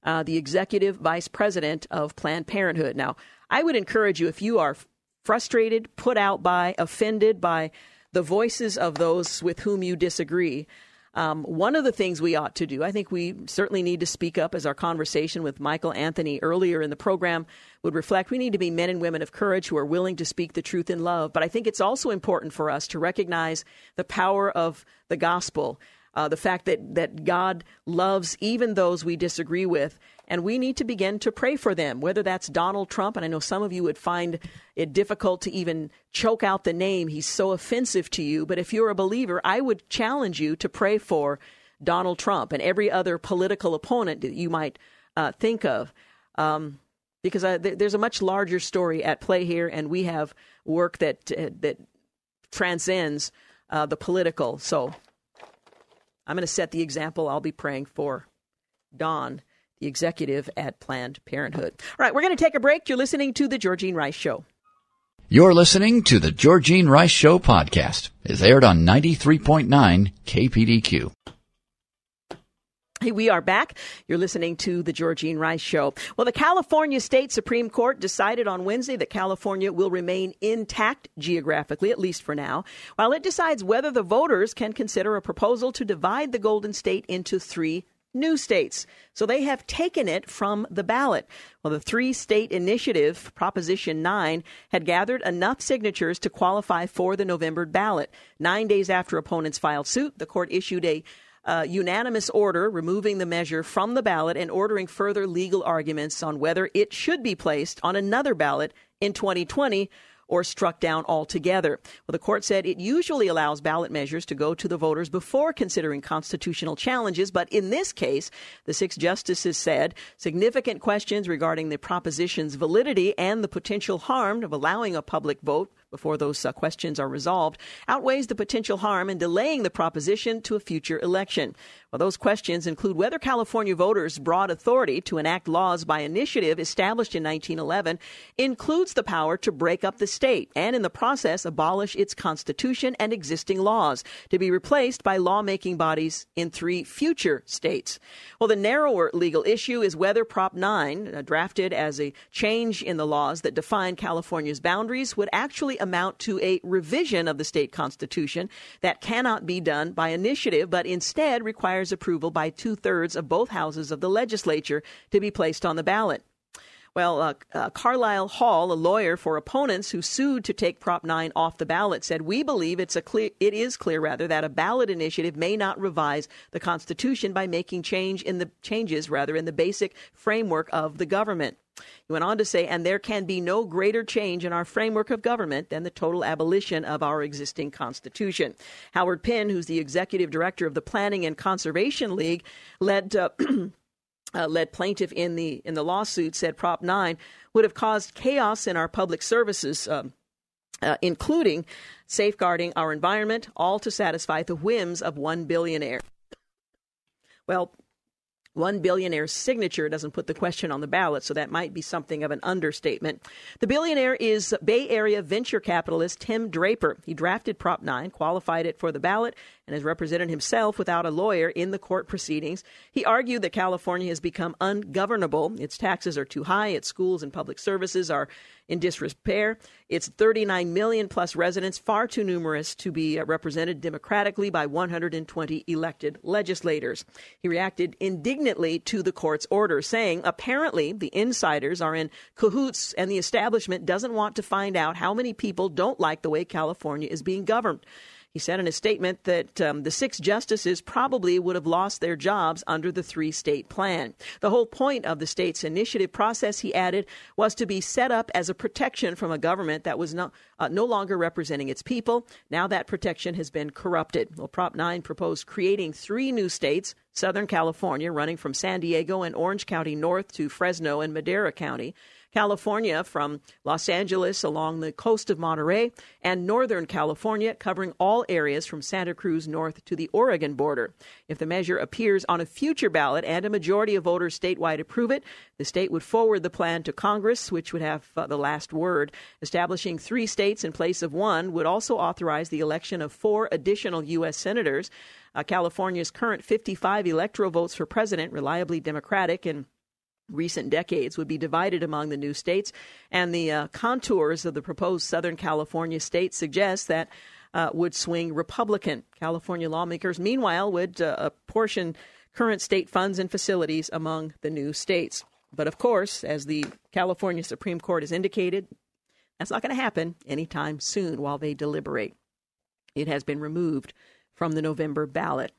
uh, the executive vice president of Planned Parenthood. Now, I would encourage you, if you are frustrated, put out by, offended by the voices of those with whom you disagree. Um, one of the things we ought to do, I think we certainly need to speak up as our conversation with Michael Anthony earlier in the program would reflect. We need to be men and women of courage who are willing to speak the truth in love. But I think it's also important for us to recognize the power of the gospel, uh, the fact that, that God loves even those we disagree with and we need to begin to pray for them, whether that's Donald Trump. And I know some of you would find it difficult to even choke out the name. He's so offensive to you. But if you're a believer, I would challenge you to pray for Donald Trump and every other political opponent that you might uh, think of. Um, because uh, th- there's a much larger story at play here, and we have work that uh, that transcends uh, the political. So I'm going to set the example. I'll be praying for Dawn the executive at Planned Parenthood. All right, we're going to take a break. You're listening to The Georgene Rice Show. You're listening to The Georgene Rice Show podcast. It's aired on 93.9 KPDQ. Hey, we are back. You're listening to the Georgene Rice Show. Well, the California State Supreme Court decided on Wednesday that California will remain intact geographically, at least for now, while it decides whether the voters can consider a proposal to divide the Golden State into three new states. So they have taken it from the ballot. Well, the three state initiative, Proposition 9, had gathered enough signatures to qualify for the November ballot. Nine days after opponents filed suit, the court issued a uh, unanimous order removing the measure from the ballot and ordering further legal arguments on whether it should be placed on another ballot in 2020 or struck down altogether. Well, the court said it usually allows ballot measures to go to the voters before considering constitutional challenges, but in this case, the six justices said significant questions regarding the proposition's validity and the potential harm of allowing a public vote before those uh, questions are resolved outweighs the potential harm in delaying the proposition to a future election. Well, those questions include whether California voters' broad authority to enact laws by initiative established in 1911 includes the power to break up the state and, in the process, abolish its constitution and existing laws to be replaced by lawmaking bodies in three future states. Well, the narrower legal issue is whether Prop 9, uh, drafted as a change in the laws that define California's boundaries, would actually amount to a revision of the state constitution that cannot be done by initiative, but instead requires approval by two thirds of both houses of the legislature to be placed on the ballot. Well, uh, uh, Carlyle Hall, a lawyer for opponents who sued to take Prop 9 off the ballot, said, "We believe it's a clear, it is clear rather that a ballot initiative may not revise the Constitution by making change in the changes rather in the basic framework of the government." He went on to say, and there can be no greater change in our framework of government than the total abolition of our existing Constitution. Howard Penn, who's the executive director of the Planning and Conservation League, led. Uh, uh, led plaintiff in the in the lawsuit said Prop 9 would have caused chaos in our public services, um, uh, including safeguarding our environment, all to satisfy the whims of one billionaire. Well, one billionaire's signature doesn't put the question on the ballot, so that might be something of an understatement. The billionaire is Bay Area venture capitalist Tim Draper. He drafted Prop 9, qualified it for the ballot, and has represented himself without a lawyer in the court proceedings. He argued that California has become ungovernable. Its taxes are too high, its schools and public services are in disrepair. Its 39 million plus residents, far too numerous to be uh, represented democratically by 120 elected legislators. He reacted indignantly to the court's order, saying apparently the insiders are in cahoots and the establishment doesn't want to find out how many people don't like the way California is being governed. He said in a statement that um, the six justices probably would have lost their jobs under the three state plan. The whole point of the state's initiative process, he added, was to be set up as a protection from a government that was uh, no longer representing its people. Now that protection has been corrupted. Well, Prop 9 proposed creating three new states Southern California, running from San Diego and Orange County north to Fresno and Madera County. California from Los Angeles along the coast of Monterey, and Northern California, covering all areas from Santa Cruz north to the Oregon border. If the measure appears on a future ballot and a majority of voters statewide approve it, the state would forward the plan to Congress, which would have uh, the last word. Establishing three states in place of one would also authorize the election of four additional U.S. senators. Uh, California's current 55 electoral votes for president, reliably Democratic, and recent decades would be divided among the new states, and the uh, contours of the proposed Southern California state suggest that uh, would swing Republican. California lawmakers, meanwhile, would uh, apportion current state funds and facilities among the new states. But of course, as the California Supreme Court has indicated, that's not going to happen anytime soon while they deliberate. It has been removed from the November ballot.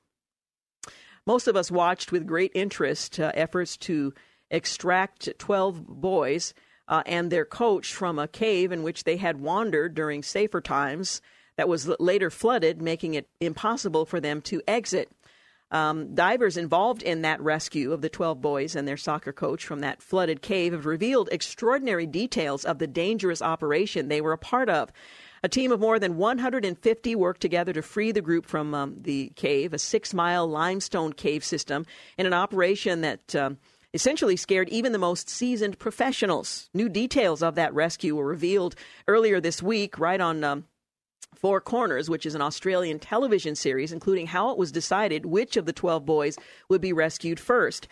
Most of us watched with great interest uh, efforts to extract 12 boys uh, and their coach from a cave in which they had wandered during safer times that was later flooded, making it impossible for them to exit. Um, divers involved in that rescue of the 12 boys and their soccer coach from that flooded cave have revealed extraordinary details of the dangerous operation they were a part of. A team of more than 150 worked together to free the group from um, the cave, a six mile limestone cave system, in an operation that. Um, essentially scared even the most seasoned professionals. New details of that rescue were revealed earlier this week, right on. Um, Four Corners, which is an Australian television series, including how it was decided which of the 12 boys would be rescued first.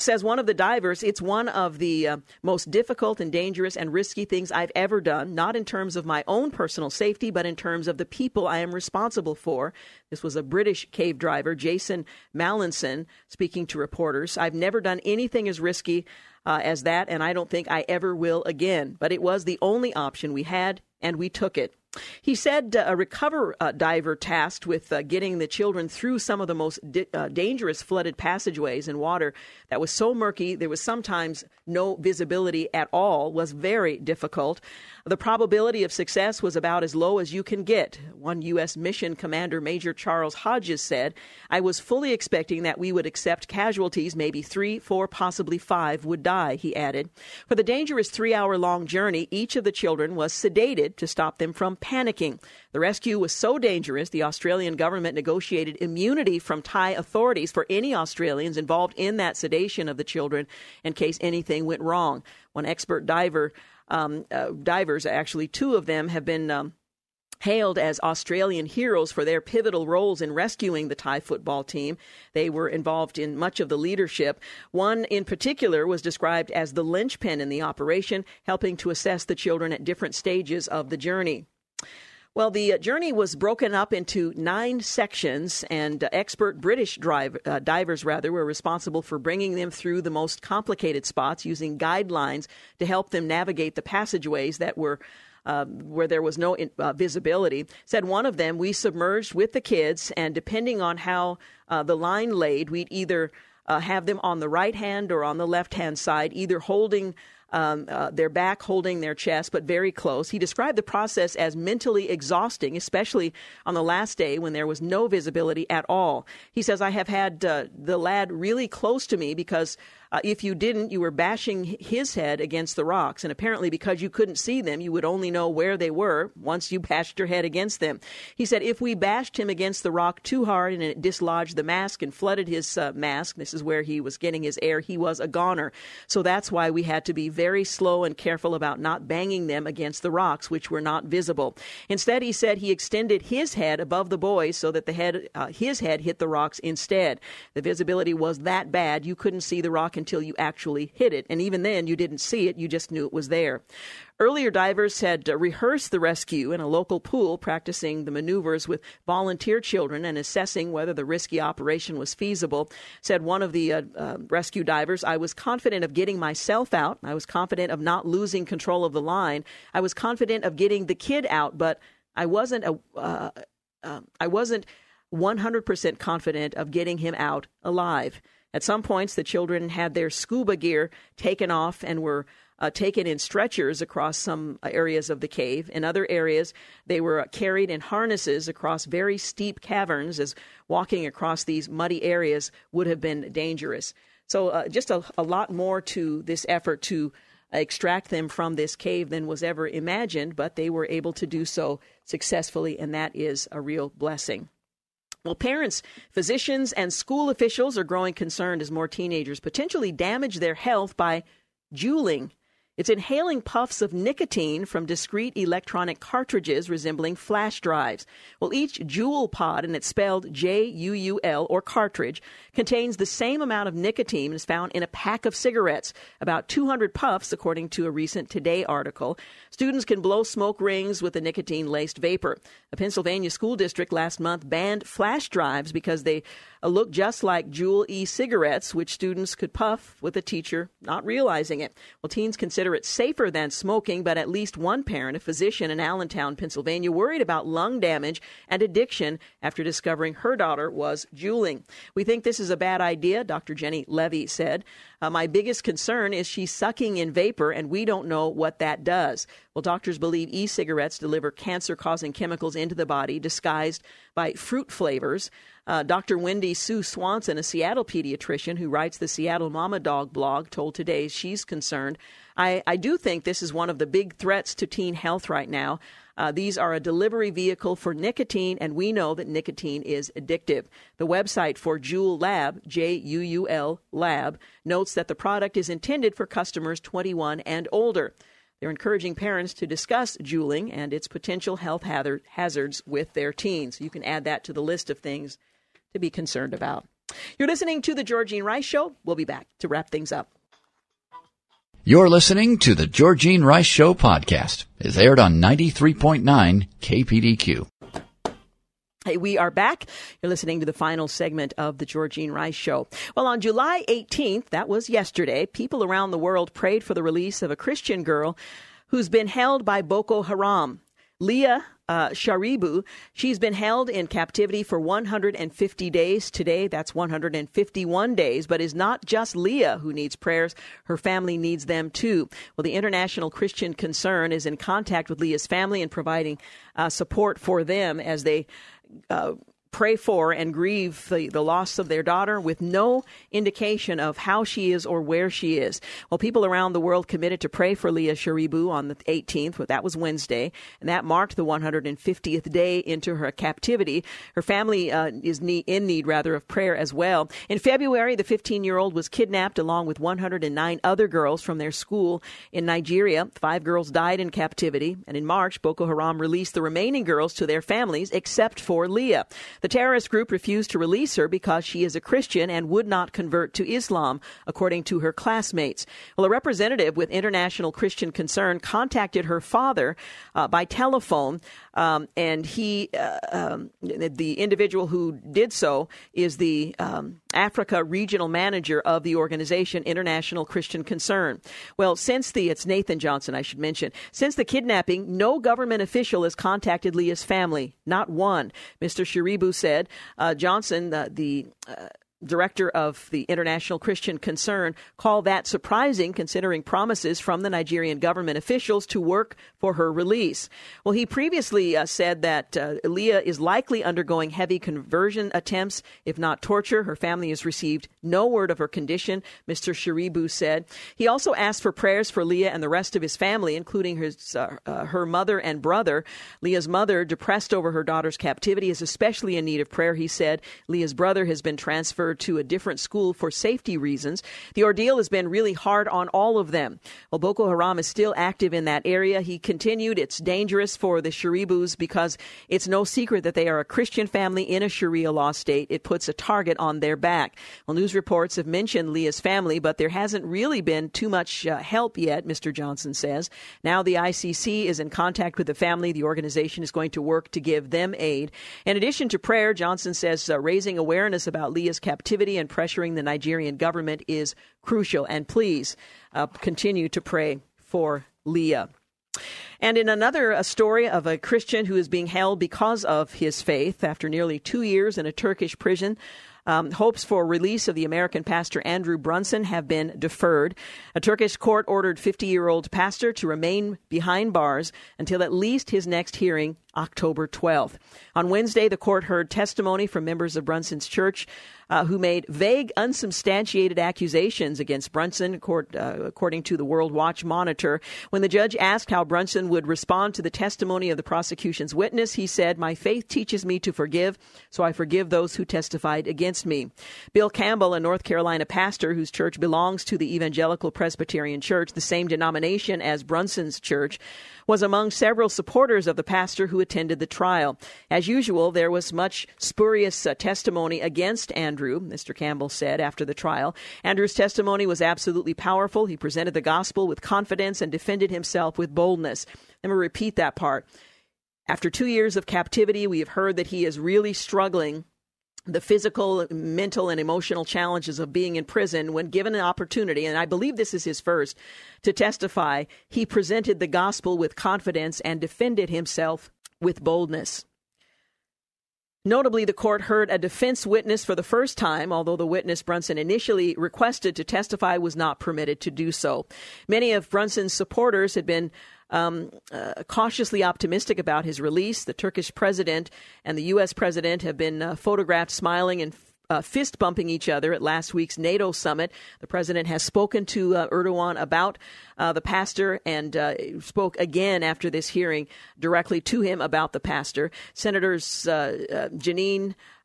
Says one of the divers, it's one of the uh, most difficult and dangerous and risky things I've ever done, not in terms of my own personal safety, but in terms of the people I am responsible for. This was a British cave driver, Jason Mallinson, speaking to reporters. I've never done anything as risky uh, as that, and I don't think I ever will again. But it was the only option we had, and we took it. He said uh, a recover uh, diver tasked with uh, getting the children through some of the most di- uh, dangerous flooded passageways in water that was so murky there was sometimes no visibility at all was very difficult. The probability of success was about as low as you can get. One U.S. mission commander, Major Charles Hodges, said, I was fully expecting that we would accept casualties, maybe three, four, possibly five would die, he added. For the dangerous three hour long journey, each of the children was sedated to stop them from panicking. The rescue was so dangerous, the Australian government negotiated immunity from Thai authorities for any Australians involved in that sedation of the children in case anything went wrong. One expert diver um, uh, divers, actually, two of them have been. Um, hailed as Australian heroes for their pivotal roles in rescuing the Thai football team. They were involved in much of the leadership. One in particular was described as the linchpin in the operation, helping to assess the children at different stages of the journey. Well, the uh, journey was broken up into nine sections, and uh, expert British drive, uh, divers rather were responsible for bringing them through the most complicated spots using guidelines to help them navigate the passageways that were. Uh, where there was no in, uh, visibility, said one of them, we submerged with the kids, and depending on how uh, the line laid, we'd either have them on the right hand or on the left hand side, either holding um, uh, their back holding their chest, but very close. He described the process as mentally exhausting, especially on the last day when there was no visibility at all. He says, I have had uh, the lad really close to me because Uh, if you didn't, you were bashing his head against the rocks. And apparently, because you couldn't see them, you would only know where they were once you bashed your head against them. He said, if we bashed him against the rock too hard and it dislodged the mask and flooded his uh, mask, this is where he was getting his air, he was a goner. So that's why we had to be very slow and careful about not banging them against the rocks, which were not visible. Instead, he said he extended his head above the boys so that the head, uh, his head hit the rocks instead. The visibility was that bad, you couldn't see the rock until you actually hit it. And even then, you didn't see it, you just knew it was there. Earlier, divers had uh, rehearsed the rescue in a local pool, practicing the maneuvers with volunteer children and assessing whether the risky operation was feasible. Said one of the uh, uh, rescue divers, I was confident of getting myself out. I was confident of not losing control of the line. I was confident of getting the kid out, but I wasn't a, uh, uh, I wasn't 100% confident of getting him out alive. At some points, the children had their scuba gear taken off and were uh, taken in stretchers across some areas of the cave. In other areas, they were carried in harnesses across very steep caverns, as walking across these muddy areas would have been dangerous. So, uh, just a, a lot more to this effort to extract them from this cave than was ever imagined, but they were able to do so successfully, and that is a real blessing. Well, parents, physicians, and school officials are growing concerned as more teenagers potentially damage their health by juuling. It's inhaling puffs of nicotine from discrete electronic cartridges resembling flash drives. Well, each Juul pod, and it's spelled J U U L or cartridge, contains the same amount of nicotine as found in a pack of cigarettes, about 200 puffs, according to a recent Today article. Students can blow smoke rings with the nicotine laced vapor. A Pennsylvania school district last month banned flash drives because they look just like Juul e cigarettes, which students could puff with a teacher not realizing it. Well, teens consider it safer than smoking, but at least one parent, a physician in Allentown, Pennsylvania, worried about lung damage and addiction after discovering her daughter was juuling. We think this is a bad idea, Dr. Jenny Levy said. Uh, my biggest concern is she's sucking in vapor, and we don't know what that does. Well, doctors believe e cigarettes deliver cancer causing chemicals into the body disguised by fruit flavors. Uh, Dr. Wendy Sue Swanson, a Seattle pediatrician who writes the Seattle Mama Doc blog, told today she's concerned. I, I do think this is one of the big threats to teen health right now. Uh, these are a delivery vehicle for nicotine, and we know that nicotine is addictive. The website for Juul Lab, J U U L Lab, notes that the product is intended for customers 21 and older. They're encouraging parents to discuss juuling and its potential health hazards with their teens. You can add that to the list of things to be concerned about. You're listening to The Georgene Rice Show. We'll be back to wrap things up. You're listening to The Georgene Rice Show podcast. It's aired on 93.9 KPDQ. Hey, we are back. You're listening to the final segment of the Georgene Rice Show. Well, on July 18th, that was yesterday, people around the world prayed for the release of a Christian girl who's been held by Boko Haram. Leah uh, Sharibu. She's been held in captivity for 150 days. Today, that's 151 days, but is not just Leah who needs prayers. Her family needs them too. Well, the International Christian Concern is in contact with Leah's family and providing uh, support for them as they uh, pray for and grieve the, the loss of their daughter with no indication of how she is or where she is. Well, people around the world committed to pray for Leah Sharibu on the 18th, that was Wednesday, and that marked the 150th day into her captivity. Her family uh, is in need, rather, of prayer as well. In February, the 15 year old was kidnapped along with 109 other girls from their school in Nigeria. Five girls died in captivity, and in March, Boko Haram released the remaining girls to their families, except for Leah. The terrorist group refused to release her because she is a Christian and would not convert to Islam, according to her classmates. Well, a representative with International Christian Concern contacted her father uh, by telephone, um, and he, uh, um, the individual who did so, is the um, Africa regional manager of the organization International Christian Concern. Well, since the, it's Nathan Johnson, I should mention, since the kidnapping, no government official has contacted Leah's family, not one. Mr. Sharibu said uh, Johnson, the, the uh, director of the International Christian Concern, called that surprising considering promises from the Nigerian government officials to work for her release. Well, he previously uh, said that uh, Leah is likely undergoing heavy conversion attempts, if not torture. Her family has received no word of her condition, Mr. Sharibu said. He also asked for prayers for Leah and the rest of his family, including his, uh, uh, her mother and brother. Leah's mother, depressed over her daughter's captivity, is especially in need of prayer, he said. Leah's brother has been transferred to a different school for safety reasons. The ordeal has been really hard on all of them. Well, Boko Haram is still active in that area, he continued, it's dangerous for the Sharibus because it's no secret that they are a Christian family in a Sharia law state. It puts a target on their back. Well, news reports have mentioned Leah's family, but there hasn't really been too much uh, help yet, Mr. Johnson says. Now the ICC is in contact with the family. The organization is going to work to give them aid. In addition to prayer, Johnson says uh, raising awareness about Leah's captivity and pressuring the Nigerian government is crucial. And please uh, continue to pray for Leah. And in another story of a Christian who is being held because of his faith after nearly two years in a Turkish prison, um, hopes for release of the American pastor Andrew Brunson have been deferred. A Turkish court ordered 50 year old pastor to remain behind bars until at least his next hearing October 12th. On Wednesday, the court heard testimony from members of Brunson's church uh, who made vague, unsubstantiated accusations against Brunson, court, uh, according to the World Watch Monitor. When the judge asked how Brunson would respond to the testimony of the prosecution's witness, he said, My faith teaches me to forgive, so I forgive those who testified against me. Bill Campbell, a North Carolina pastor whose church belongs to the Evangelical Presbyterian Church, the same denomination as Brunson's church, was among several supporters of the pastor who attended the trial. As usual, there was much spurious uh, testimony against Andrew, Mr. Campbell said after the trial. Andrew's testimony was absolutely powerful. He presented the gospel with confidence and defended himself with boldness. Let me repeat that part. After two years of captivity, we have heard that he is really struggling the physical, mental, and emotional challenges of being in prison when given an opportunity, and I believe this is his first, to testify, he presented the gospel with confidence and defended himself with boldness. Notably, the court heard a defense witness for the first time, although the witness Brunson initially requested to testify was not permitted to do so. Many of Brunson's supporters had been um, uh, cautiously optimistic about his release. The Turkish president and the U.S. president have been uh, photographed smiling and uh, fist bumping each other at last week's NATO summit. The president has spoken to uh, Erdogan about uh, the pastor and uh, spoke again after this hearing directly to him about the pastor. Senators uh,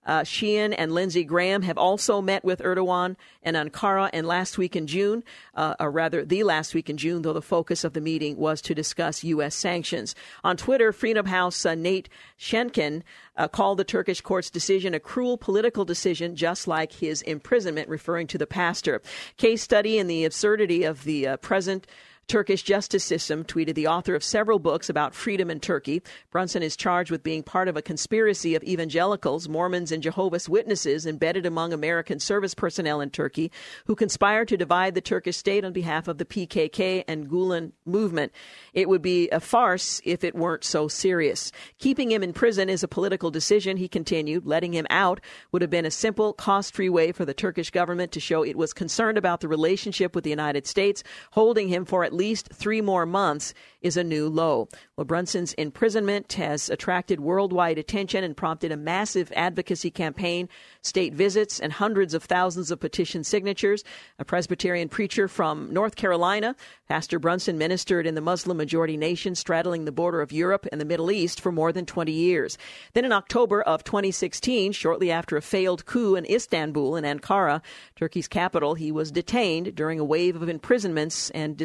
uh, Shaheen and Lindsey Graham have also met with Erdogan and Ankara, and last week in June, uh, or rather the last week in June, though the focus of the meeting was to discuss U.S. sanctions. On Twitter, Freedom House uh, Nate Schenkkan uh, called the Turkish court's decision a cruel political decision, just like his imprisonment, referring to the pastor. Case study in the absurdity of the uh, present Turkish justice system, tweeted the author of several books about freedom in Turkey. Brunson is charged with being part of a conspiracy of evangelicals, Mormons, and Jehovah's Witnesses embedded among American service personnel in Turkey who conspired to divide the Turkish state on behalf of the PKK and Gulen movement. It would be a farce if it weren't so serious. Keeping him in prison is a political decision, he continued. Letting him out would have been a simple, cost free way for the Turkish government to show it was concerned about the relationship with the United States. Holding him for at at least three more months is a new low. Well, Brunson's imprisonment has attracted worldwide attention and prompted a massive advocacy campaign, state visits, and hundreds of thousands of petition signatures. A Presbyterian preacher from North Carolina, Pastor Brunson ministered in the Muslim majority nation straddling the border of Europe and the Middle East for more than 20 years. Then in October of 2016, shortly after a failed coup in Istanbul and Ankara, Turkey's capital, he was detained during a wave of imprisonments and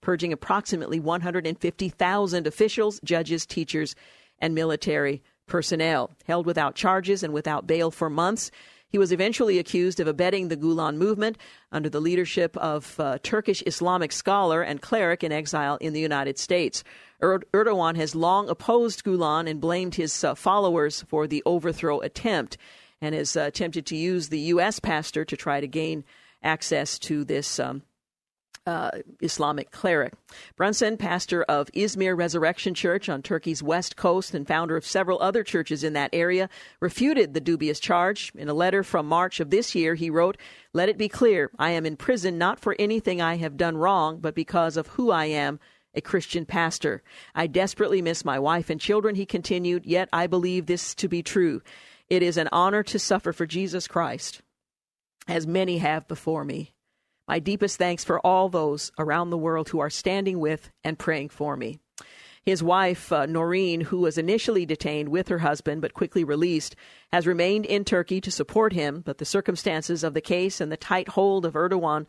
purging approximately 150,000 officials, judges, teachers, and military personnel. Held without charges and without bail for months, he was eventually accused of abetting the Gulen movement under the leadership of a Turkish Islamic scholar and cleric in exile in the United States. Er- Erdogan has long opposed Gulen and blamed his uh, followers for the overthrow attempt and has uh, attempted to use the U.S. pastor to try to gain access to this um, uh, Islamic cleric. Brunson, pastor of Izmir Resurrection Church on Turkey's west coast and founder of several other churches in that area, refuted the dubious charge. In a letter from March of this year, he wrote, Let it be clear, I am in prison not for anything I have done wrong, but because of who I am. A Christian pastor. I desperately miss my wife and children, he continued, yet I believe this to be true. It is an honor to suffer for Jesus Christ, as many have before me. My deepest thanks for all those around the world who are standing with and praying for me. His wife, uh, Norine, who was initially detained with her husband but quickly released, has remained in Turkey to support him, but the circumstances of the case and the tight hold of Erdogan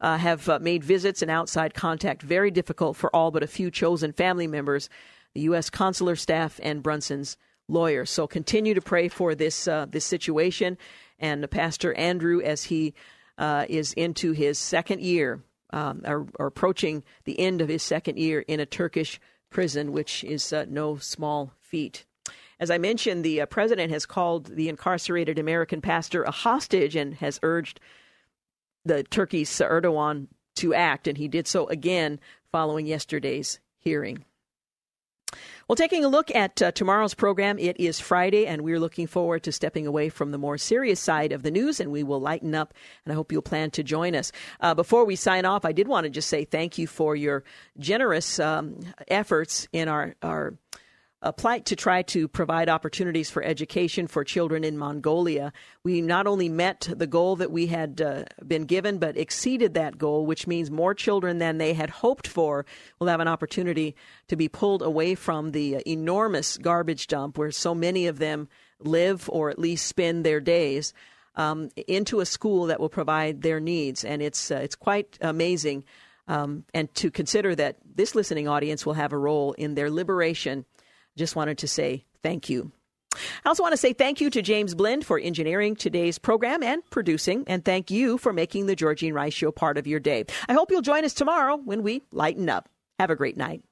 uh, have uh, made visits and outside contact very difficult for all but a few chosen family members, the U.S. consular staff, and Brunson's lawyers. So continue to pray for this uh, this situation and Pastor Andrew as he uh, is into his second year, um, or, or, approaching the end of his second year in a Turkish prison, which is uh, no small feat. As I mentioned, the uh, president has called the incarcerated American pastor a hostage and has urged the Turkey's Erdogan to act, and he did so again following yesterday's hearing. Well, taking a look at uh, tomorrow's program, it is Friday, and we're looking forward to stepping away from the more serious side of the news, and we will lighten up. And I hope you'll plan to join us. Uh, before we sign off, I did want to just say thank you for your generous um, efforts in our our a plight to try to provide opportunities for education for children in Mongolia. We not only met the goal that we had uh, been given, but exceeded that goal, which means more children than they had hoped for will have an opportunity to be pulled away from the uh, enormous garbage dump where so many of them live or at least spend their days. Um, into a school that will provide their needs, and it's uh, it's quite amazing. Um, and to consider that this listening audience will have a role in their liberation just wanted to say thank you. I also want to say thank you to James Blend for engineering today's program and producing, and thank you for making the Georgene Rice Show part of your day. I hope you'll join us tomorrow when we lighten up. Have a great night.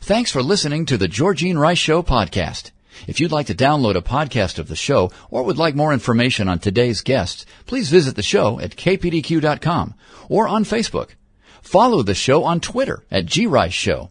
Thanks for listening to the Georgene Rice Show podcast. If you'd like to download a podcast of the show or would like more information on today's guests, please visit the show at kpdq.com or on Facebook. Follow the show on Twitter at grice show